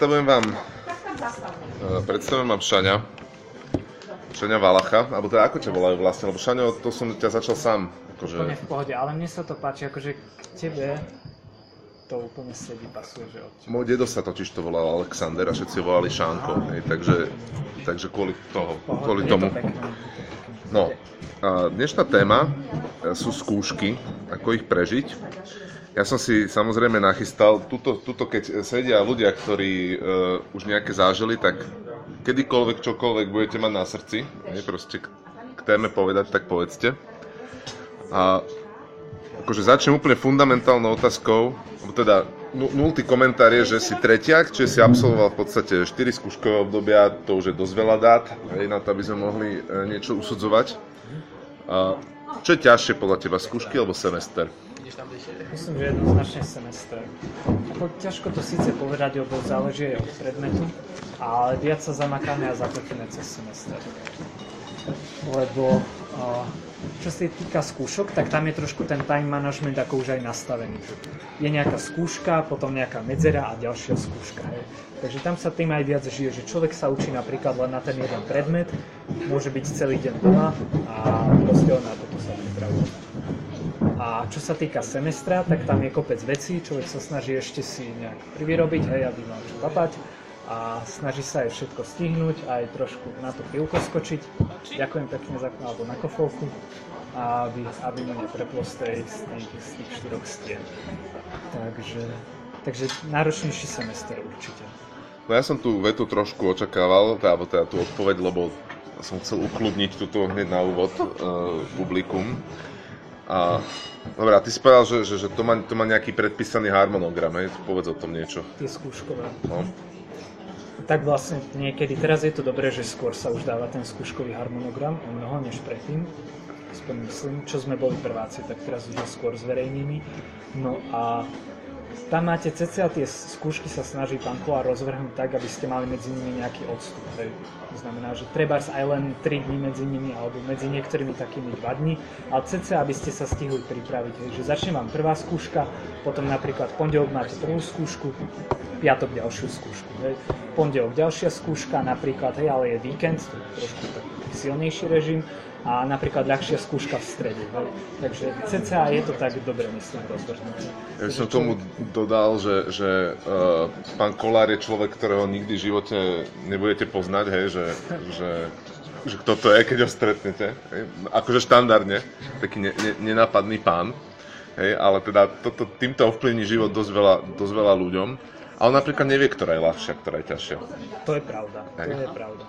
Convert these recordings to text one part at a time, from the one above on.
Predstavujem vám, eh, predstavujem vám Šaňa. Šaňa Valacha, alebo teda ako ťa volajú vlastne, lebo Šaňo, to som ťa začal sám. Akože, Úplne v pohode, ale mne sa to páči, akože k tebe to úplne sedí, pasuje, že od môj dedo sa totiž to volal Alexander a všetci ho volali Šánko, hej, takže, takže kvôli, toho, pohode. kvôli tomu. To. No, a dnešná téma e, sú skúšky, ako ich prežiť. Ja som si samozrejme nachystal, tuto, tuto keď sedia ľudia, ktorí uh, už nejaké zážili, tak kedykoľvek, čokoľvek budete mať na srdci, nie, proste k, k téme povedať, tak povedzte. A akože začnem úplne fundamentálnou otázkou, teda nu- nultý komentár je, že si tretiak, čiže si absolvoval v podstate 4 skúškové obdobia, to už je dosť veľa dát, hej, na to, aby sme mohli e, niečo usudzovať. A čo je ťažšie podľa teba, skúšky alebo semester? Myslím, že jednoznačne semester. Ako ťažko to síce povedať, lebo záleží od predmetu, ale viac sa zamakáme a zapletíme cez semester. Lebo čo sa týka skúšok, tak tam je trošku ten time management ako už aj nastavený. Je nejaká skúška, potom nejaká medzera a ďalšia skúška. Hej. Takže tam sa tým aj viac žije, že človek sa učí napríklad len na ten jeden predmet, môže byť celý deň doma a proste na toto sa pripravuje. A čo sa týka semestra, tak tam je kopec vecí, človek sa snaží ešte si nejak privyrobiť, hej, aby mal čo papať a snaží sa aj všetko stihnúť, aj trošku na to pivko skočiť. Ďakujem pekne za alebo na kofovku, aby, aby mu nepreplo z, tej, z, tých, z tých štyroch stien. Takže, takže náročnejší semester určite. No ja som tú vetu trošku očakával, teda- alebo teda tú odpoveď, lebo som chcel ukludniť túto hneď na úvod uh, publikum. A Dobre, a ty si povedal, že, že, že to, má, to má nejaký predpísaný harmonogram, hej? Povedz o tom niečo. Tie skúškové. No. Tak vlastne niekedy, teraz je to dobré, že skôr sa už dáva ten skúškový harmonogram, o mnoho než predtým, aspoň myslím, čo sme boli prváci, tak teraz už je skôr zverejnený. No a tam máte cca tie skúšky sa snaží pán Kolár rozvrhnúť tak, aby ste mali medzi nimi nejaký odstup. Hej. To znamená, že treba aj len 3 dní medzi nimi alebo medzi niektorými takými 2 dní, ale cca aby ste sa stihli pripraviť. Hej. Že začne vám prvá skúška, potom napríklad pondelok máte prvú skúšku, piatok ďalšiu skúšku. Hej. Pondelok ďalšia skúška, napríklad, hej, ale je víkend, to je trošku taký silnejší režim a napríklad ľahšia skúška v strede. Hej. Takže cca je to tak dobre, myslím, rozvrhnuté. Ja by som tomu dodal, že, že uh, pán Kolár je človek, ktorého nikdy v živote nebudete poznať, hej, že, že, že kto to je, keď ho stretnete. Hej. Akože štandardne, taký ne, ne, nenápadný pán. Hej, ale teda toto, týmto ovplyvní život dosť veľa, dosť veľa ľuďom. Ale napríklad nevie, ktorá je ľahšia, ktorá je ťažšia. To je pravda, to Hej. je pravda.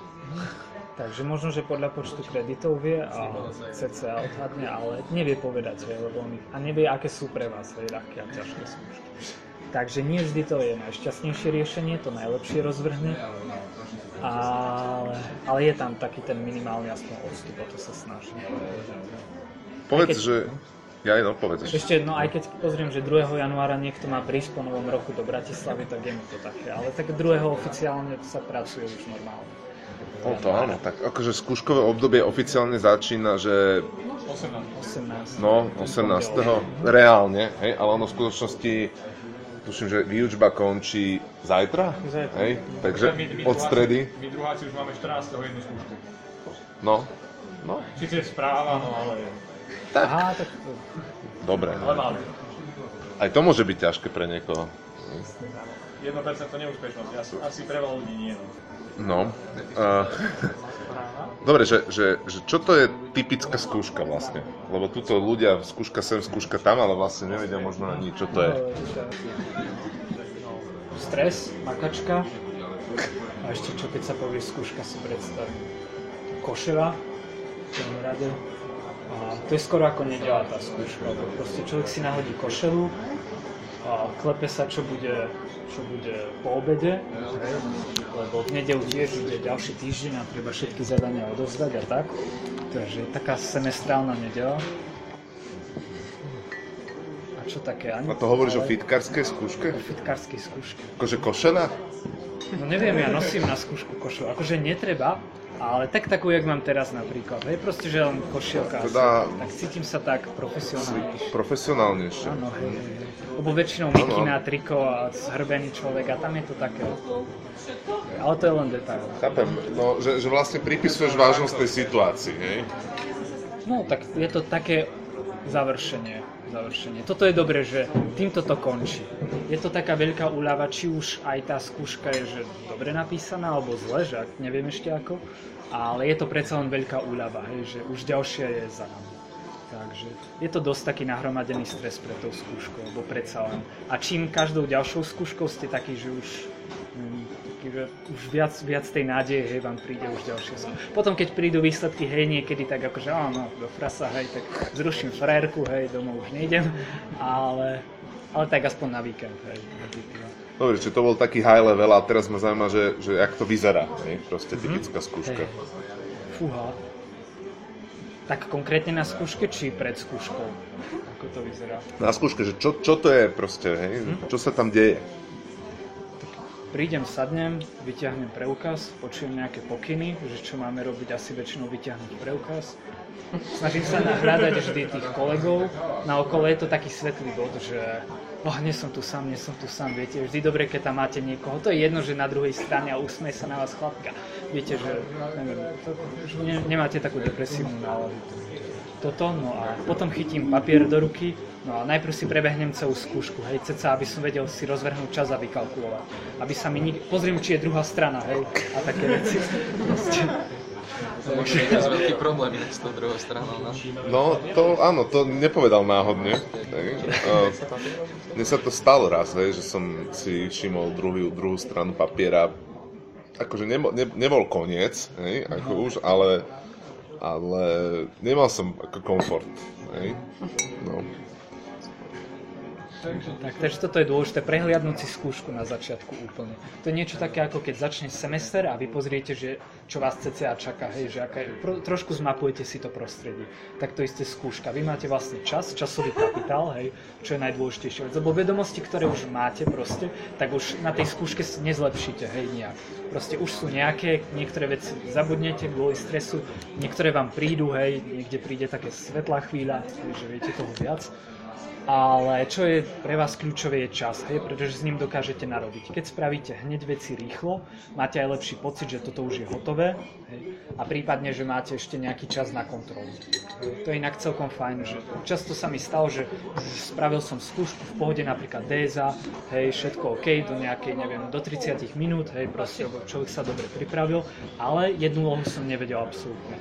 Takže možno, že podľa počtu kreditov vie a cca odhadne, ale nevie povedať, hej, lebo on, a nevie, aké sú pre vás hej, ľahké a ťažké skúšky. Takže nie vždy to je najšťastnejšie riešenie, to najlepšie rozvrhne, ale, ale je tam taký ten minimálny aspoň odstup, o to sa snaží. Povedz, keď- že... Ja no, povedz ešte. Ešte, no aj keď pozriem, že 2. januára niekto má prísť po novom roku do Bratislavy, tak je mi to také. Ale tak 2. oficiálne sa pracuje už normálne. No to áno, tak akože skúškové obdobie oficiálne začína, že 18. no 18. reálne, hej, ale ono v skutočnosti tuším, že výučba končí zajtra, Zajtra. hej, takže My- my od stredy, My druháci už máme 14. jednu skúšku. no, no, je správa, no ale... Aha, tak dobre, Ale máme. aj to môže byť ťažké pre niekoho, 1% neúspešnosť. Asi, asi pre veľa ľudí nie. No. No, uh, dobre, že, že, že čo to je typická skúška vlastne, lebo tuto ľudia, skúška sem, skúška tam, ale vlastne nevedia možno ani čo to je. Stres, makačka. A ešte čo, keď sa povie skúška, si predstavím. Košela, v rade. A to je skoro ako nedela tá skúška, proste človek si nahodí košelu, a klepe sa, čo bude, čo bude po obede, hej, lebo v nedelu tiež ide ďalší týždeň a treba všetky zadania odozdať a tak. Takže taká semestrálna nedela. A čo také? Ani, A to hovoríš o ale- fitkárskej skúške? o fitkárskej skúške. Akože košena? No neviem, ja nosím na skúšku košelu. Akože netreba, Ale tak takú, jak mám teraz napríklad. Je proste, že len košielka. Teda- asi. Tak cítim sa tak profesionálne. Profesionálnejšie. Áno, hej, hej, hej. Lebo väčšinou mikina, triko a zhrbený človek a tam je to také. Ale to je len detail. Chápem, no, že, že vlastne pripisuješ vážnosť tej situácii, hej? No tak je to také završenie. Završenie. Toto je dobré, že týmto to končí. Je to taká veľká úľava, či už aj tá skúška je že dobre napísaná, alebo zle, že neviem ešte ako, ale je to predsa len veľká úľava, hej, že už ďalšia je za nami. Takže je to dosť taký nahromadený stres pre tou skúškou, lebo predsa len. A čím každou ďalšou skúškou ste taký, že už mm, taký, že už viac, viac tej nádeje, hej, vám príde už ďalšie skúšky. Potom, keď prídu výsledky, hej, niekedy tak akože, áno, do frasa, hej, tak zruším frérku, hej, domov už nejdem, ale, ale tak aspoň na víkend, hej. Dobre, čiže to bol taký high level a teraz ma zaujíma, že, že jak to vyzerá, hej? Proste typická skúška. Hej. Fúha. Tak konkrétne na skúške, či pred skúškou? Ako to vyzerá? Na skúške, že čo, čo to je proste, hej? Čo sa tam deje? Prídem, sadnem, vyťahnem preukaz, počujem nejaké pokyny, že čo máme robiť, asi väčšinou vyťahnuť preukaz. Snažím sa nahrádať vždy tých kolegov. Na okolo je to taký svetlý bod, že oh, nie som tu sám, nie som tu sám, viete, vždy dobre, keď tam máte niekoho. To je jedno, že na druhej strane a usmie sa na vás chlapka. Viete, že neviem, ne, nemáte takú depresívnu náladu. Toto, no a potom chytím papier do ruky, no a najprv si prebehnem celú skúšku, hej, ceca, aby som vedel si rozvrhnúť čas a vykalkulovať. Aby sa mi nik... Pozriem, či je druhá strana, hej, a také veci. Proste. To môže byť veľký problém s tou druhou stranou. No. No, to áno, to nepovedal náhodne. Hej. Uh, mne sa to stalo raz, hej, že som si všimol druhú, druhú stranu papiera. Akože nebol, ne, nebol koniec, hej, ako už, ale, ale nemal som ako komfort. Hej. No. Tak, takže toto je dôležité, prehliadnúť si skúšku na začiatku úplne. To je niečo také, ako keď začne semester a vy pozriete, že čo vás CCA čaká, hej, že aká pro, trošku zmapujete si to prostredie. Tak to isté skúška. Vy máte vlastne čas, časový kapitál, hej, čo je najdôležitejšie. Lebo vedomosti, ktoré už máte proste, tak už na tej skúške nezlepšíte, hej, nejak. Proste už sú nejaké, niektoré veci zabudnete kvôli stresu, niektoré vám prídu, hej, niekde príde také svetlá chvíľa, že viete toho viac ale čo je pre vás kľúčové je čas, hej, pretože s ním dokážete narobiť. Keď spravíte hneď veci rýchlo, máte aj lepší pocit, že toto už je hotové hej, a prípadne, že máte ešte nejaký čas na kontrolu. To je inak celkom fajn, že často sa mi stalo, že spravil som skúšku v pohode, napríklad DESA, hej, všetko OK, do nejakej, neviem, do 30 minút, hej, proste, človek sa dobre pripravil, ale jednu úlohu som nevedel absolútne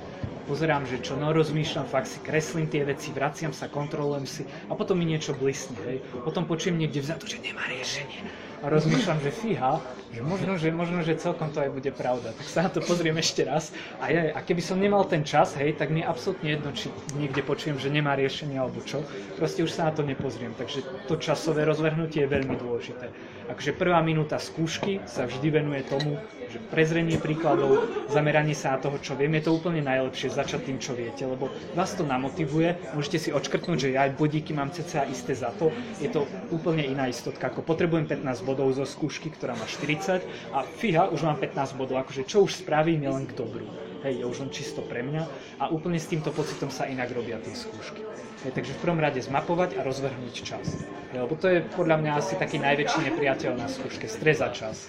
pozerám, že čo no, rozmýšľam, fakt si kreslím tie veci, vraciam sa, kontrolujem si a potom mi niečo blísne, hej. Potom počujem niekde vzadu, že nemá riešenie. A rozmýšľam, že fíha, že možno, že možno, že celkom to aj bude pravda. Tak sa na to pozriem ešte raz. A, ja, a keby som nemal ten čas, hej, tak mi absolútne jedno, či niekde počujem, že nemá riešenie alebo čo. Proste už sa na to nepozriem. Takže to časové rozvrhnutie je veľmi dôležité. Akože prvá minúta skúšky sa vždy venuje tomu, že prezrenie príkladov, zameranie sa na toho, čo viem, je to úplne najlepšie začať tým, čo viete, lebo vás to namotivuje, môžete si odškrtnúť, že ja aj bodíky mám cca isté za to, je to úplne iná istotka, ako potrebujem 15 bodov zo skúšky, ktorá má 40 a fíha, už mám 15 bodov, akože čo už spravím je len k dobru. Hej, je už len čisto pre mňa a úplne s týmto pocitom sa inak robia tie skúšky. Hej, takže v prvom rade zmapovať a rozvrhnúť čas. Hej, lebo to je podľa mňa asi taký najväčší nepriateľ na skúške, stres a čas.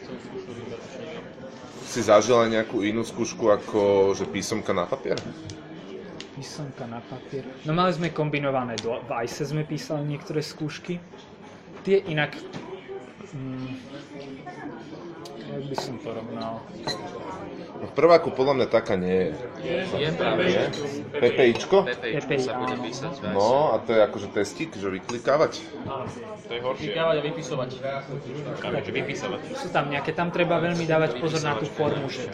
Si zažila nejakú inú skúšku ako že písomka na papier? Písomka na papier. No mali sme kombinované, do, v ICE sme písali niektoré skúšky. Tie inak... Mm, jak by som to rovnal? No v prváku podľa mňa taká nie je. Je práve, že PPIčko? PPIčko sa bude písať. No a to je akože testík, že vyklikávať. To je horšie. Vykávať a vypisovať. Že vypísavať. Sú tam nejaké, tam treba veľmi dávať pozor na tú formu, že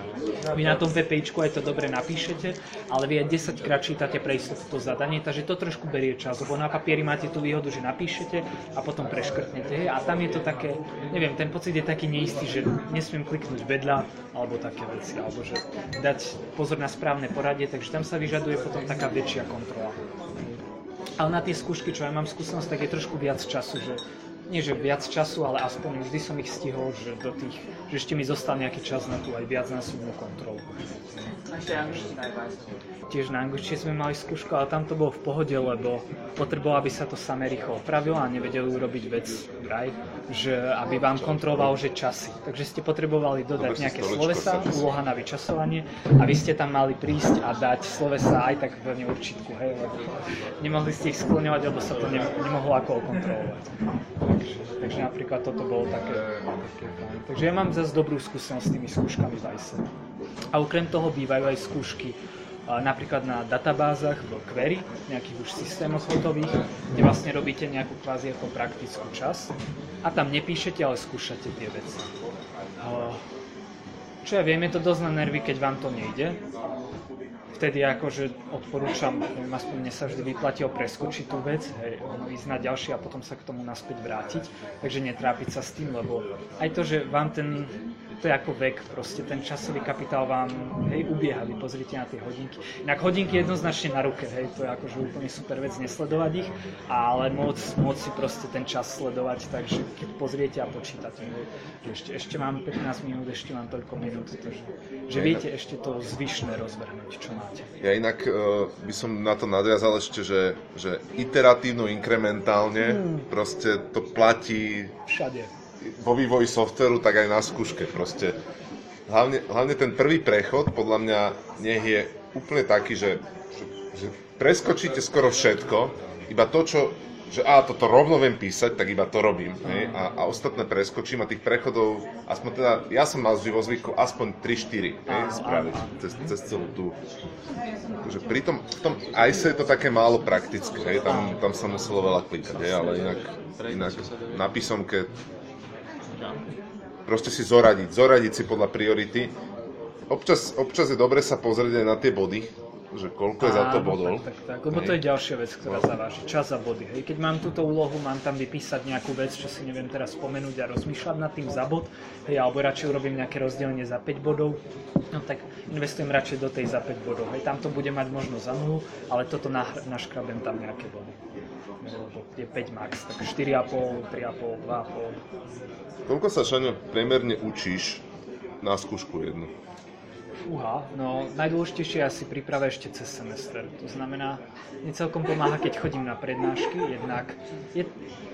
vy na tom VPIčku aj to dobre napíšete, ale vy aj 10 krát čítate pre istotu to zadanie, takže to trošku berie čas, lebo na papieri máte tú výhodu, že napíšete a potom preškrtnete. A tam je to také, neviem, ten pocit je taký neistý, že nesmiem kliknúť vedľa, alebo také veci, alebo že dať pozor na správne poradie, takže tam sa vyžaduje potom taká väčšia kontrola. Ale na tie skúšky, čo ja mám skúsenosť, tak je trošku viac času, že nie že viac času, ale aspoň vždy som ich stihol, že do tých že ešte mi zostal nejaký čas na tú aj viacnásobnú kontrolu. Tiež na angličtine sme mali skúšku, ale tam to bolo v pohode, lebo potreboval, aby sa to samé rýchlo opravilo a nevedeli urobiť vec vraj, že aby vám kontroloval, že časy. Takže ste potrebovali dodať nejaké slovesa, úloha na vyčasovanie a vy ste tam mali prísť a dať slovesa aj tak v neurčitku, hej, lebo nemohli ste ich skloňovať, lebo sa to ne, nemohlo ako kontrolovať. Takže, takže napríklad toto bolo také, také fajn. Takže ja mám zase dobrú skúsenosť s tými skúškami v ICE. A okrem toho bývajú aj skúšky napríklad na databázach v query, nejakých už systémoch hotových, kde vlastne robíte nejakú kvázi ako praktickú čas a tam nepíšete, ale skúšate tie veci. Čo ja viem, je to dosť na nervy, keď vám to nejde. Vtedy akože odporúčam, neviem, aspoň mne sa vždy vyplatilo preskočiť tú vec, hej, ísť na ďalšie a potom sa k tomu naspäť vrátiť. Takže netrápiť sa s tým, lebo aj to, že vám ten, to je ako vek, proste ten časový kapitál vám, hej, ubieha, vy pozrite na tie hodinky. Inak hodinky jednoznačne na ruke, hej, to je akože úplne super vec nesledovať ich, ale môcť, môcť si proste ten čas sledovať, takže keď pozriete a počítate, že ešte, ešte mám 15 minút, ešte mám toľko minút, takže, že viete ešte to zvyšné rozvrhnúť, čo máte. Ja inak uh, by som na to nadviazal ešte, že, že iteratívno, inkrementálne, proste to platí Všade. Vo vývoji softveru, tak aj na skúške. Proste hlavne, hlavne ten prvý prechod, podľa mňa, nech je úplne taký, že, že, že preskočíte skoro všetko, iba to, čo že a toto rovno viem písať, tak iba to robím. Hej? A, a ostatné preskočím a tých prechodov, aspoň teda, ja som mal vo zvyku aspoň 3-4 hej, spraviť cez, cez celú tú. Takže pri tom, v tom ICE je to také málo praktické, hej? Tam, tam sa muselo veľa klikať, hej? ale inak, inak na písomke proste si zoradiť, zoradiť si podľa priority. Občas, občas je dobre sa pozrieť aj na tie body, že koľko je za to bodov. Tak, tak, tak, lebo to je ďalšia vec, ktorá zaváži. Čas a body. Hej. Keď mám túto úlohu, mám tam vypísať nejakú vec, čo si neviem teraz spomenúť a rozmýšľať nad tým za bod, hej, alebo radšej urobím nejaké rozdelenie za 5 bodov, no tak investujem radšej do tej za 5 bodov. Hej. Tam to bude mať možno za nulu, ale toto naškrabem tam nejaké body. Je 5 max, tak 4,5, 3,5, 2,5. Koľko sa, Šaňo, priemerne učíš na skúšku jednu? Uha, no najdôležitejšie asi príprava ešte cez semester. To znamená, mne celkom pomáha, keď chodím na prednášky, jednak je,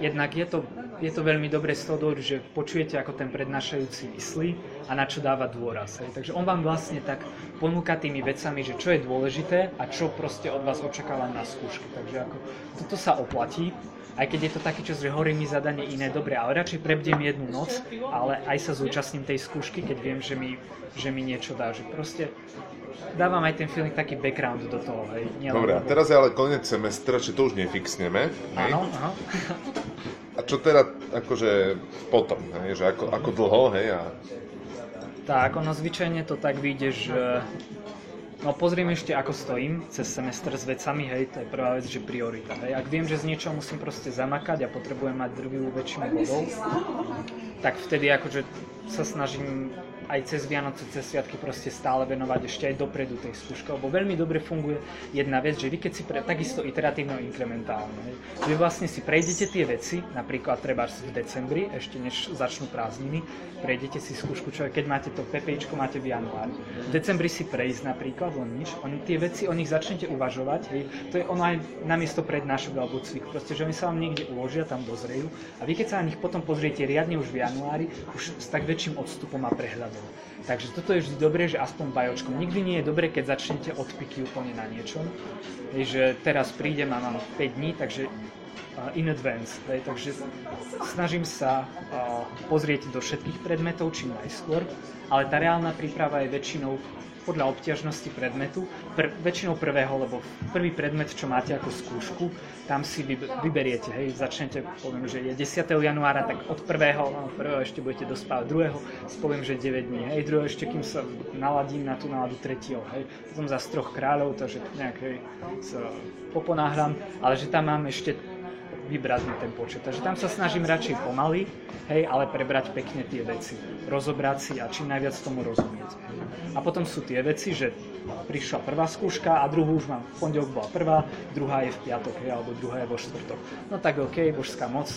jednak je, to, je to veľmi dobre z toho že počujete, ako ten prednášajúci myslí a na čo dáva dôraz. Hej. Takže on vám vlastne tak ponúka tými vecami, že čo je dôležité a čo proste od vás očakáva na skúške. Takže ako, toto sa oplatí, aj keď je to taký čas, že horí mi zadanie iné, dobre, ale radšej prebdiem jednu noc, ale aj sa zúčastním tej skúšky, keď viem, že mi, že mi niečo dá, že proste dávam aj ten feeling taký background do toho, hej. Nielen Dobre, a teraz je ale koniec semestra, či to už nefixneme. hej? Áno, áno. A čo teda akože potom, hej? že ako, ako dlho, hej? A Tak, ono zvyčajne to tak vyjde, že... No pozriem ešte, ako stojím cez semester s vecami, hej, to je prvá vec, že priorita, hej. Ak viem, že z niečoho musím proste zamakať a potrebujem mať druhú väčšinu bodov, tak vtedy akože sa snažím aj cez Vianoce, cez Sviatky proste stále venovať ešte aj dopredu tej skúške, lebo veľmi dobre funguje jedna vec, že vy keď si pre, takisto iteratívno inkrementálne, že vlastne si prejdete tie veci, napríklad treba v decembri, ešte než začnú prázdniny, prejdete si skúšku, čo keď máte to PPIčko, máte v januári. V decembri si prejsť napríklad, len nič, oni tie veci, o nich začnete uvažovať, hej, to je ono aj namiesto prednášok alebo cvik, proste, že oni sa vám niekde uložia, tam dozrejú a vy keď sa na nich potom pozriete riadne už v januári, už s tak väčším odstupom a prehľadom. Takže toto je vždy dobré, že aspoň bajočkom. Nikdy nie je dobré, keď začnete od piky úplne na niečom. Hej, teraz prídem a mám 5 dní, takže uh, in advance. Hej, takže snažím sa uh, pozrieť do všetkých predmetov čím najskôr, ale tá reálna príprava je väčšinou podľa obťažnosti predmetu, pr- väčšinou prvého, lebo prvý predmet, čo máte ako skúšku, tam si vy- vyberiete, hej, začnete, poviem, že je 10. januára, tak od prvého, no, prvého ešte budete dospávať, druhého si poviem, že 9 dní, hej, druhého ešte, kým sa naladím na tú náladu tretieho, hej, potom za troch kráľov, takže nejak, hej, sa poponáhram, ale že tam mám ešte vybrať mi ten počet. Takže tam sa snažím radšej pomaly, hej, ale prebrať pekne tie veci. Rozobrať si a čím najviac tomu rozumieť. A potom sú tie veci, že prišla prvá skúška a druhú už mám, v pondelok bola prvá, druhá je v piatok, hej, alebo druhá je vo štvrtok. No tak OK, božská moc,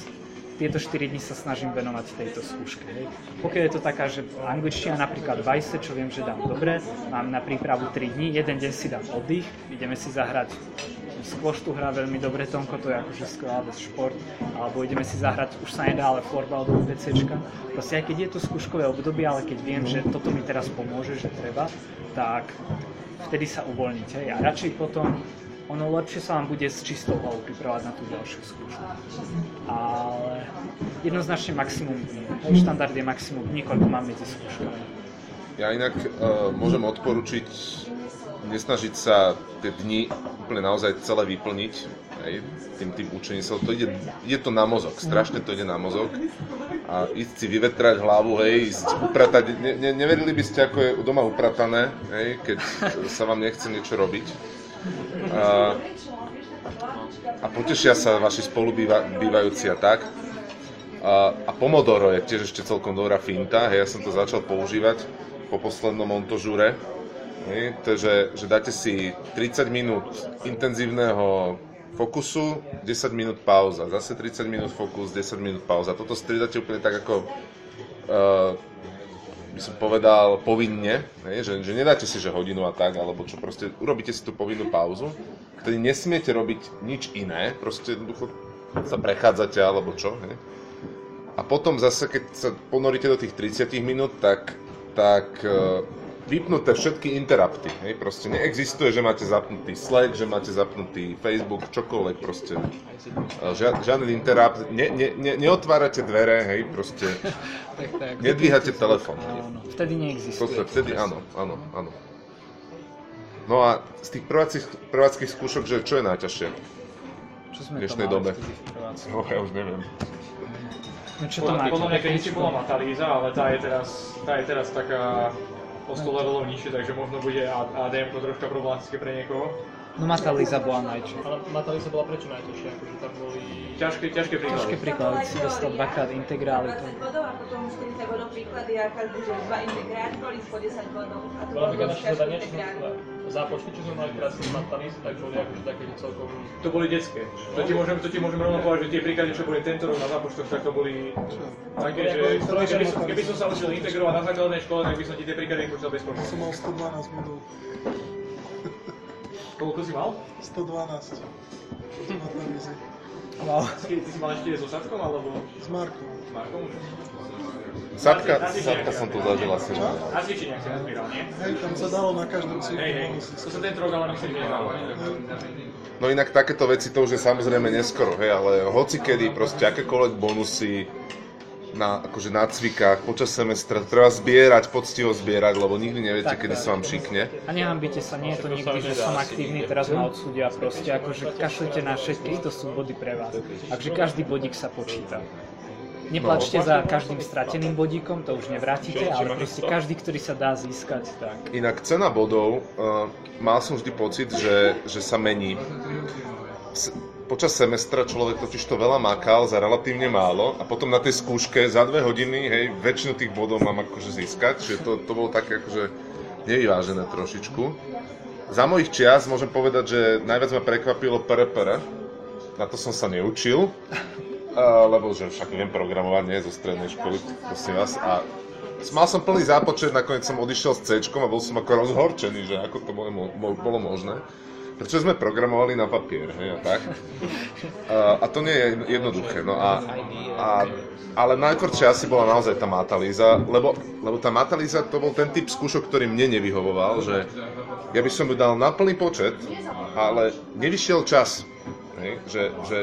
tieto 4 dní sa snažím venovať tejto skúške. Hej. Pokiaľ je to taká, že angličtina napríklad Vice, čo viem, že dám dobre, mám na prípravu 3 dní, jeden deň si dám oddych, ideme si zahrať squash tu hrá veľmi dobre, Tomko, to je akože skvelá vec, šport, alebo ideme si zahrať, už sa nedá, ale florbal do UBCčka. Proste aj keď je to skúškové obdobie, ale keď viem, že toto mi teraz pomôže, že treba, tak vtedy sa uvoľníte. A radšej potom ono lepšie sa vám bude s čistou hlavou pripravať na tú ďalšiu skúšku. Ale jednoznačne maximum dní. Štandard je maximum dní, koľko mám medzi skúškami. Ja inak uh, môžem odporučiť nesnažiť sa tie dni úplne naozaj celé vyplniť hej, tým, tým učením sa. To ide, ide to na mozog, strašne to ide na mozog. A ísť si vyvetrať hlavu, hej, ísť upratať. Ne, ne, neverili by ste, ako je doma upratané, hej, keď sa vám nechce niečo robiť. A, a potešia sa vaši spolubývajúci a tak. A, a Pomodoro je tiež ešte celkom dobrá finta, hej, ja som to začal používať po poslednom montožúre hej, to že, že dáte si 30 minút intenzívneho fokusu, 10 minút pauza, zase 30 minút fokus, 10 minút pauza. Toto striedate úplne tak ako uh, by som povedal povinne, hej, že, že nedáte si že hodinu a tak, alebo čo, proste urobíte si tú povinnú pauzu, ktorý nesmiete robiť nič iné, proste jednoducho sa prechádzate alebo čo. Hej. A potom zase, keď sa ponoríte do tých 30 minút, tak, tak uh, vypnuté všetky interrupty. Hej? Proste neexistuje, že máte zapnutý Slack, že máte zapnutý Facebook, čokoľvek proste. Žia, žiaden interrupt, ne, ne, ne, neotvárate dvere, hej, proste. tak, tak. Nedvíhate telefón. Vtedy neexistuje. Vtedy áno, áno, áno. No a z tých prváckých, prváckých skúšok, že čo je najťažšie? Čo sme v dnešnej dobe? No, ja už neviem. No čo to máte? Podľa mňa keď Matalíza, ale tá je teraz, tá je teraz taká o 100 levelov nižšie, takže možno bude ADM troška problematické pre niekoho. No Matalisa bola najčo. Ale Matalisa bola prečo najťažšia? Akože tam boli... Ťažké, ťažké príklady. Ťažké príklady, si dostal dvakrát integrály. To... bodov a potom 40 bodov príklady a každý, že dva integrát boli po 10 bodov. A to bolo ťažké integrály. Zápočty, čo sme mali teraz z Matalis, tak boli akože také celkom... To boli detské. To ti môžem, to ti môžem rovno povedať, že tie príklady, čo boli tento rok na zápočtoch, tak to boli také, že keby som, keby som sa učil integrovať na základnej škole, tak by som ti tie príklady nepočítal bez problémov. Som mal 112 bodov. Koľko si mal? 112. Na televízii. Wow. Ty, si mal ešte so Sadkom, alebo S Markom. s Markom? Sadka, sadka som tu zažil asi. Na cvičeniach si nazbieral, nie? Hej, tam sa dalo na každom cviku. Hej, hej, to sa tento rok ale myslím, že nedalo. No inak takéto veci to už je samozrejme neskoro, hej, ale hoci kedy proste akékoľvek bonusy na, akože na cvikách počas semestra treba zbierať, poctivo zbierať, lebo nikdy neviete, Tak, kedy sa vám šikne. A nehambite sa, nie je to nikdy, že som aktívny, teraz ma odsúdia proste, akože kašlite na všetkých, to sú body pre vás. Takže každý bodík sa počíta. Neplačte za každým strateným bodíkom, to už nevrátite, ale proste každý, ktorý sa dá získať, tak. Inak cena bodov, uh, mal som vždy pocit, že, že sa mení. S- počas semestra človek totiž to veľa makal za relatívne málo a potom na tej skúške za dve hodiny, hej, väčšinu tých bodov mám akože získať, že to, to bolo také akože nevyvážené trošičku. Za mojich čias môžem povedať, že najviac ma prekvapilo PRPR, na to som sa neučil, a, lebo že však viem programovať, nie zo strednej školy, prosím vás, a mal som plný zápočet, nakoniec som odišiel s C a bol som ako rozhorčený, že ako to bolo, bolo možné. Prečo sme programovali na papier, hej, a tak. A, a to nie je jednoduché, no a, a ale najtvrdšia asi bola naozaj tá Matalíza, lebo, lebo tá Matalíza to bol ten typ skúšok, ktorý mne nevyhovoval, že ja by som ju dal na plný počet, ale nevyšiel čas, hej, že, že,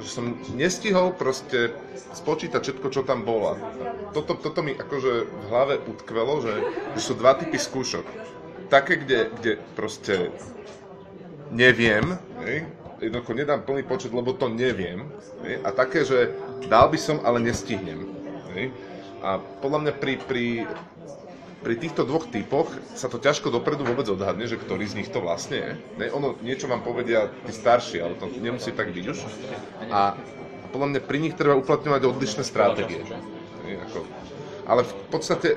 že som nestihol proste spočítať všetko, čo tam bolo. A Toto, toto mi akože v hlave utkvelo, že, že sú dva typy skúšok. Také, kde, kde proste neviem, hej, jednoducho nedám plný počet, lebo to neviem. Hej, a také, že dal by som, ale nestihnem. Hej. A podľa mňa pri, pri, pri týchto dvoch typoch sa to ťažko dopredu vôbec odhadne, že ktorý z nich to vlastne je. Ne, ono niečo vám povedia tí starší, ale to nemusí tak byť už. A podľa mňa pri nich treba uplatňovať odlišné stratégie. Ale v podstate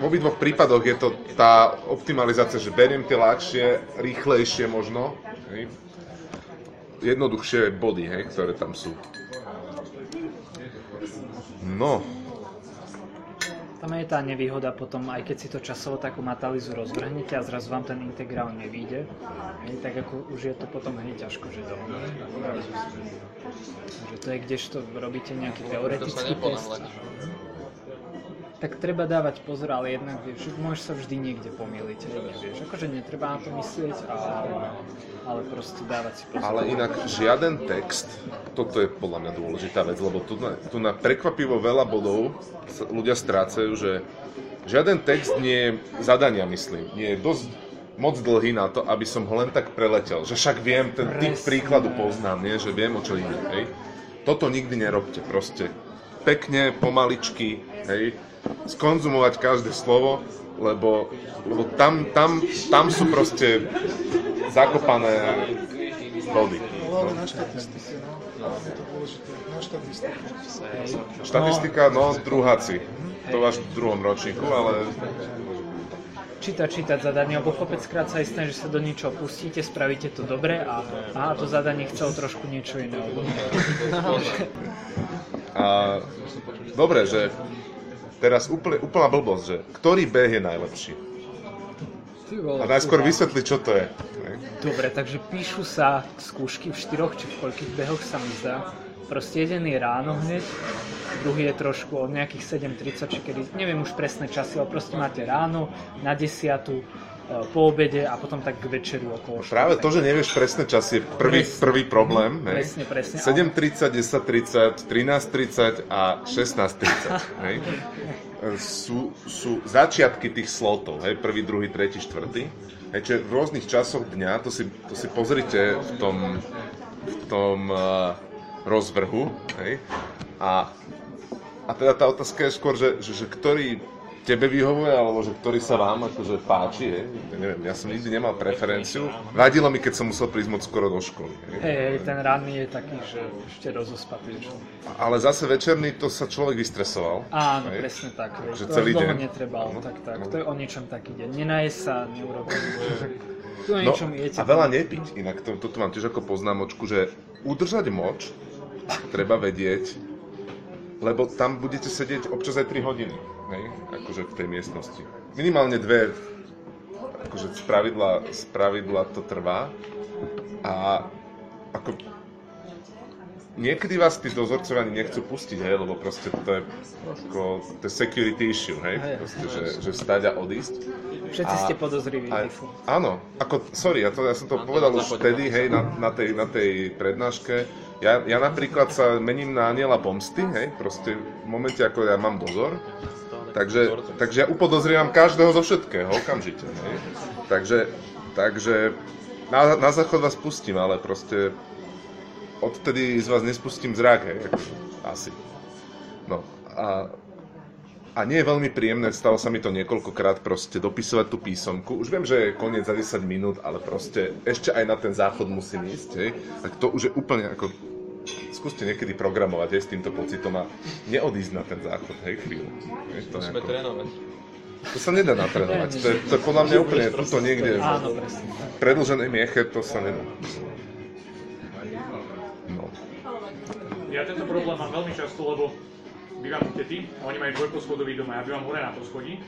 v obidvoch prípadoch je to tá optimalizácia, že beriem tie ľahšie, rýchlejšie možno, hej, jednoduchšie body, hej, ktoré tam sú. No, Tam je tá nevýhoda potom, aj keď si to časovo takú matalizu rozvrhnete a zrazu vám ten integrál nevíde, hej, tak ako už je to potom hneď ťažko, že dohnať. Takže to je kdežto robíte nejaký To teoretický test. Tak treba dávať pozor, ale jednak vieš, že môžeš sa vždy niekde pomýliť, hej, nevieš, akože netreba na to myslieť, ale, ale proste dávať si pozor. ale inak žiaden text, toto je podľa mňa dôležitá vec, lebo tu na, tu na prekvapivo veľa bodov ľudia strácajú, že žiaden text nie je zadania, myslím, nie je dosť moc dlhý na to, aby som ho len tak preletel. Že však viem, ten typ príkladu poznám, nie? že viem, o čo ide. Hej? Toto nikdy nerobte, proste pekne, pomaličky, hej? Skonzumovať každé slovo, lebo, lebo tam, tam, tam sú proste zakopané body. No. Štatistika, no, druháci. To váš v druhom ročníku, ale čítať, čítať zadanie, lebo kopeckrát sa aj stane, že sa do niečoho pustíte, spravíte to dobre a aha, to zadanie chcelo trošku niečo iné. A dobre, že teraz úplne, úplná blbosť, že ktorý beh je najlepší? A najskôr vysvetli, čo to je. Dobre, takže píšu sa skúšky v štyroch či v koľkých behoch sa mi zdá. Proste jeden je ráno hneď, druhý je trošku od nejakých 7.30, či kedy, neviem už presné časy, ale proste máte ráno, na desiatu, po obede a potom tak k večeru okolo Práve to, že nevieš presné časy, je prvý, Presne. prvý problém. hej? Presne, presne. 7.30, 10.30, 13.30 a 16.30. Hej? Sú, sú začiatky tých slotov, hej? prvý, druhý, tretí, štvrtý. Hej, čiže v rôznych časoch dňa, to si, to si pozrite v tom, v tom uh, rozvrhu. Hej? A, a teda tá otázka je skôr, že, že, že ktorý tebe vyhovuje, alebo že ktorý sa vám akože páči, hej? Ja neviem, ja som nikdy nemal preferenciu. Vadilo mi, keď som musel prísť moc skoro do školy. Hej? Hej, hej, ten ranný je taký, že ešte rozospatý. Že... Ale zase večerný, to sa človek vystresoval. Áno, Hej? presne tak. Hej. Že to celý deň. netrebalo, Áno, tak, tak. áno. To je o niečom taký deň. Nenaje sa, o No, jete. a veľa nepiť. Inak to, toto mám tiež ako poznámočku, že udržať moč treba vedieť, lebo tam budete sedieť občas aj 3 hodiny, hej? akože v tej miestnosti. Minimálne dve, akože z pravidla, z pravidla to trvá. A ako niekedy vás tí dozorcovia ani nechcú pustiť, hej, lebo proste to je, ako, to je security issue, hej, proste, že, že vstať a odísť. Všetci A- ste podozriví. A, áno, ako, sorry, ja, to, ja som to povedal už vtedy, hej, na, na, tej, na tej prednáške. Ja, ja napríklad sa mením na aniela pomsty, hej, proste v momente, ako ja mám dozor. Takže, takže ja upodozrievam každého zo všetkého, okamžite, hej. Takže, takže na, na záchod vás pustím, ale proste odtedy z vás nespustím zrak, hej, asi. No, a, a nie je veľmi príjemné, stalo sa mi to niekoľkokrát proste dopisovať tú písomku. Už viem, že je koniec za 10 minút, ale proste ešte aj na ten záchod musím ísť, hej. Tak to už je úplne ako... Skúste niekedy programovať, hej, s týmto pocitom a neodísť na ten záchod, hej, chvíľu. Hej, to, je Musíme ako, trénovať. to sa nedá natrénovať, to je, to je podľa mňa úplne tuto niekde Áno, predlženej mieche, to sa nedá. No. Ja tento problém mám veľmi často, lebo bývam u tety, a oni majú dvojposchodový dom a ja bývam hore na poschodí.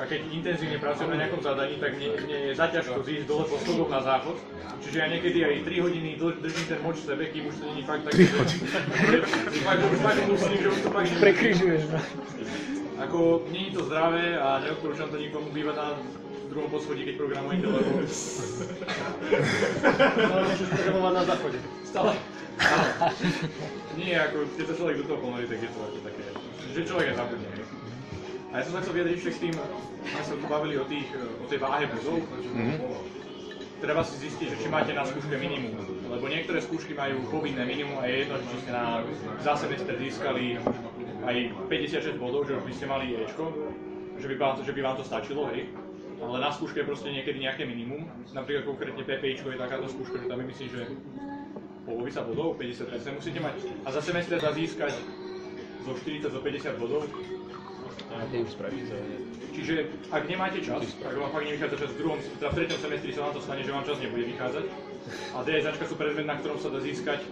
A keď intenzívne pracujem na nejakom zadaní, tak mne, mne je zaťažko zísť dole po schodoch na záchod. Čiže ja niekedy aj 3 hodiny držím ten moč v sebe, kým už to není fakt tak... 3 hodiny? fakt, už fakt musím, že už to fakt... Prekryžuješ. no. Ako, není to zdravé a neodporúčam to nikomu bývať na druhom poschodí, keď programujete, lebo... Ale môžeš programovať na záchode. Stále. Nie, ako keď sa človek do toho ponorí, tak je to ako také, že človek je zabudne. A ja som sa chcel vyjadriť ešte k tým, sme sa tu bavili o, tých, o tej váhe buzov. Treba si zistiť, že či máte na skúške minimum. Lebo niektoré skúšky majú povinné minimum a je jedno, či ste na, za semester získali aj 56 bodov, že by ste mali Ečko, že by, vám to, že by vám to stačilo, hej. Ale na skúške je proste niekedy nejaké minimum. Napríklad konkrétne PPIčko je takáto skúška, že tam je myslím, že polovica bodov, 50% musíte mať. A za semester sa získať zo 40 do 50 bodov. Čiže ak nemáte čas, ak vám fakt nevychádza čas v druhom, teda v treťom semestri sa vám to stane, že vám čas nebude vychádzať. A DSAčka sú predmet, na ktorom sa dá získať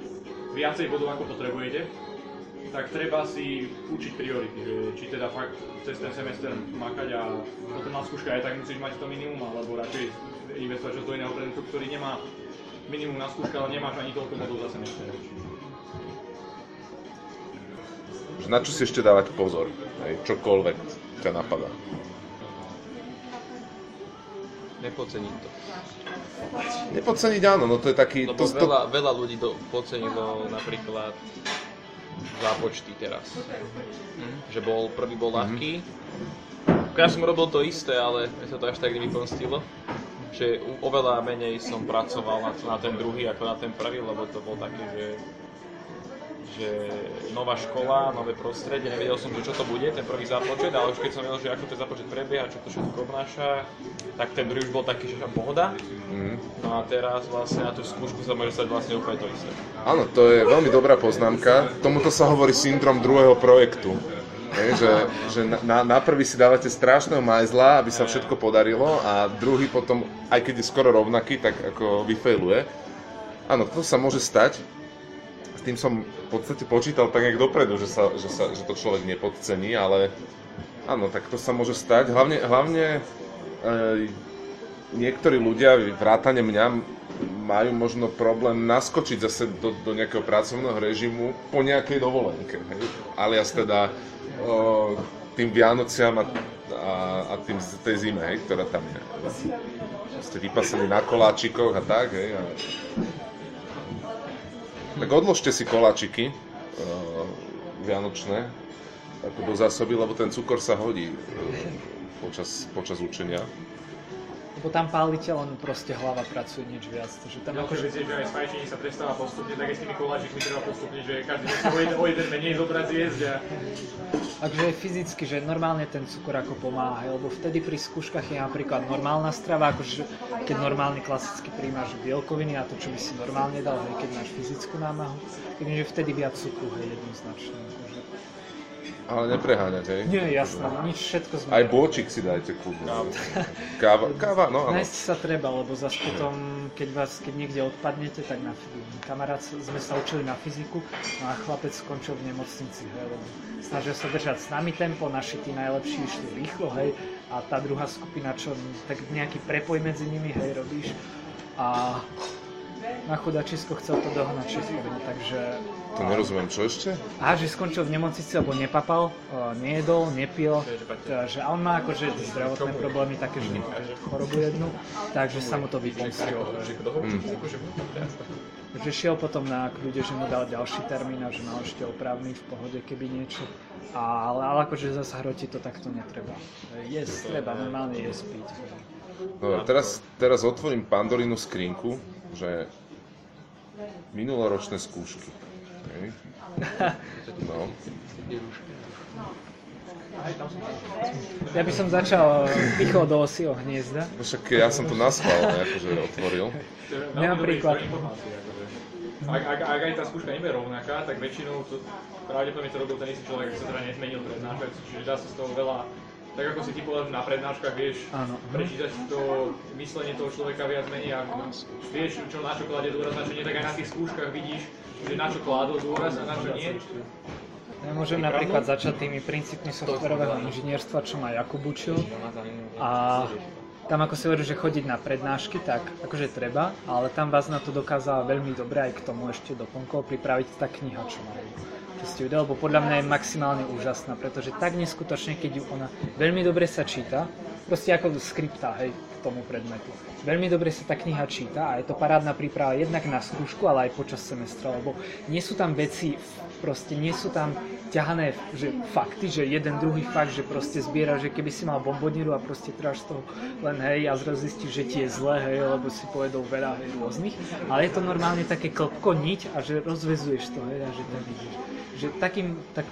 viacej bodov, ako potrebujete. tak treba si učiť priority, že či teda fakt cez ten semester makať a potom na skúška aj tak musíš mať to minimum, alebo radšej investovať do iného predmetu, ktorý nemá minimum na skúška, ale nemáš ani toľko modul za semester. Na čo si ešte dávať pozor, hej, čokoľvek ťa napadá. Nepodceniť to. Nepodceniť áno, no to je taký... Lebo To, to, veľa, veľa ľudí do, podcenilo napríklad zápočty teraz. Že bol, prvý bol ľahký. Ja som robil to isté, ale sa to až tak nevypomstilo. Že oveľa menej som pracoval na, na ten druhý ako na ten prvý, lebo to bol také, že že nová škola, nové prostredie, nevedel som, že čo to bude, ten prvý zápočet, ale už keď som vedel, že ako ten zápočet prebieha, čo to všetko obnáša, tak ten druhý už bol taký, že pohoda. No a teraz vlastne na tú skúšku sa môže stať vlastne úplne to isté. áno, to je veľmi dobrá poznámka. Tomuto sa hovorí syndrom druhého projektu. Hej, že že na- na, prvý si dávate strašného majzla, aby sa všetko podarilo a druhý potom, aj keď je skoro rovnaký, tak ako vyfailuje. Áno, to sa môže stať. S tým som v podstate počítal tak nejak dopredu, že, sa, že, sa, že to človek nepodcení, ale áno, tak to sa môže stať. Hlavne, hlavne e, niektorí ľudia, vrátane mňa, majú možno problém naskočiť zase do, do nejakého pracovného režimu po nejakej dovolenke. Hej? Alias teda o, tým Vianociam a, a, a tým, tej zime, hej, ktorá tam je. Ste vypasení na koláčikoch a tak, hej. A... Tak odložte si koláčiky uh, vianočné ako do zásoby, lebo ten cukor sa hodí uh, počas, počas učenia. Lebo tam pálite, len proste hlava pracuje nič viac. Takže tam akože... vec je, že aj s fajčením sa prestáva postupne, tak aj s tými koláčikmi treba postupne, že každý o jeden, o jeden menej zobrať zjesť a Takže fyzicky, že normálne ten cukor ako pomáha, lebo vtedy pri skúškach je napríklad normálna strava, akože keď normálne klasicky príjmaš bielkoviny a to, čo by si normálne dal, hej, keď máš fyzickú námahu, takže vtedy viac cukru, hej, jednoznačne. Ale nepreháňať, hej. Nie, jasné, nič, všetko sme... Aj bôčik si dajte kľudne. Káva, káva, no áno. Nájsť sa treba, lebo zase potom, keď, vás, keď niekde odpadnete, tak na kamarát sme sa učili na fyziku no a chlapec skončil v nemocnici, hej, lebo snažia sa držať s nami tempo, naši tí najlepší išli rýchlo, hej, a tá druhá skupina, čo tak nejaký prepoj medzi nimi, hej, robíš a na chudačisko chcel to dohnať všetko, no, takže To nerozumiem, čo ešte? a že skončil v nemocnici, lebo nepapal, uh, nejedol, nepil, teda, že a on má akože zdravotné problémy také, že že chorobu jednu, takže sa mu to vypomstilo. Takže šiel potom na kľude, že mu dal ďalší termín a že mal ešte opravný v pohode, keby niečo. A, ale, ale akože zase hroti to takto netreba. Jesť treba, normálne jesť piť. Dobre, teraz, teraz otvorím Pandorínu skrinku, že minuloročné skúšky. Hej. No. Ja by som začal pichol do osieho hniezda. No Však ja som to naschvál, akože otvoril. Dobrý napríklad- akože. Ak, ak, ak aj tá skúška nebude rovnaká, tak väčšinou to pravdepodobne to robil ten istý človek, ak sa teda nezmenil prednášať, čiže dá sa z toho veľa, tak ako si ty povedal, na prednáškach vieš Áno. prečítať to myslenie toho človeka viac menej a vieš, čo na čo kladie dôraz, na čo nie, tak aj na tých skúškach vidíš, že na čo kládol dôraz a na čo nie. Ja môžem napríklad začať tými princípmi softwarového inžinierstva, čo ma Jakub učil. A tam ako si hovorí, že chodiť na prednášky, tak akože treba, ale tam vás na to dokázala veľmi dobre aj k tomu ešte doplnkov pripraviť tá kniha, čo má čo ste ju lebo podľa mňa je maximálne úžasná, pretože tak neskutočne, keď ju ona veľmi dobre sa číta, proste ako skripta, hej, k tomu predmetu. Veľmi dobre sa tá kniha číta a je to parádna príprava jednak na skúšku, ale aj počas semestra, lebo nie sú tam veci, proste nie sú tam ťahané že fakty, že jeden druhý fakt, že proste zbiera, že keby si mal bombonieru a proste tráš z toho len hej a zrazu zistíš, že ti je zle, hej, lebo si povedol veľa hej, rôznych, ale je to normálne také klopko niť a že rozvezuješ to, hej, a že to vidíš. Že takým, tak